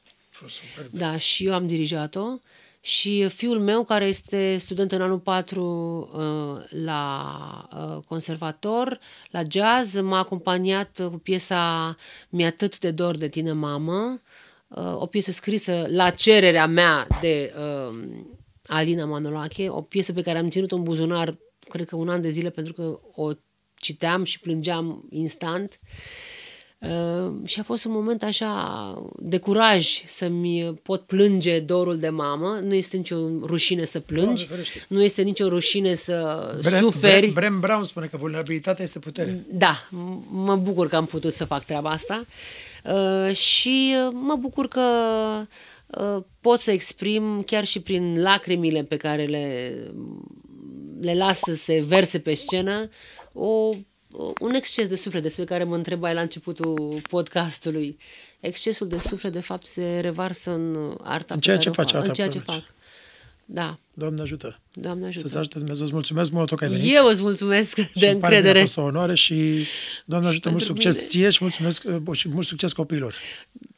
Da, și eu am dirijat-o și fiul meu, care este student în anul 4 uh, la uh, conservator, la jazz, m-a acompaniat cu piesa Mi-atât de dor de tine, mamă, uh, o piesă scrisă la cererea mea de Alina Manolache, o piesă pe care am ținut-o în buzunar, cred că un an de zile, pentru că o citeam și plângeam instant. Uh, Ehm, și a fost un moment așa de curaj să-mi pot plânge dorul de mamă. Nu este nicio rușine să plângi, nu este nicio rușine să Brem, suferi. Brem Brown spune că vulnerabilitatea este putere. Da, mă bucur că am putut să fac treaba asta uh, și mă bucur că uh, pot să exprim chiar și prin lacrimile pe care le, le las să se verse pe scenă o un exces de suflet despre care mă întrebai la începutul podcastului. Excesul de suflet, de fapt, se revarsă în arta în ceea ce faci, în ceea ce fac. Da. Doamne ajută. Doamne ajută. Să-ți ajute Dumnezeu. Îți mulțumesc mult că ai venit. Eu îți mulțumesc de și încredere. Și a fost o onoare și Doamne ajută, mult succes mine. ție și mulțumesc uh, și mult succes copiilor.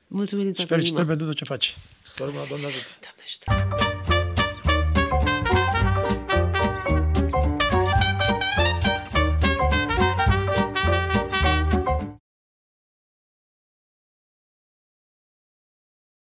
Mulțumim din toată Și felicitări pentru tot ce faci. Să rămână, Doamne ajută. Doamne ajută.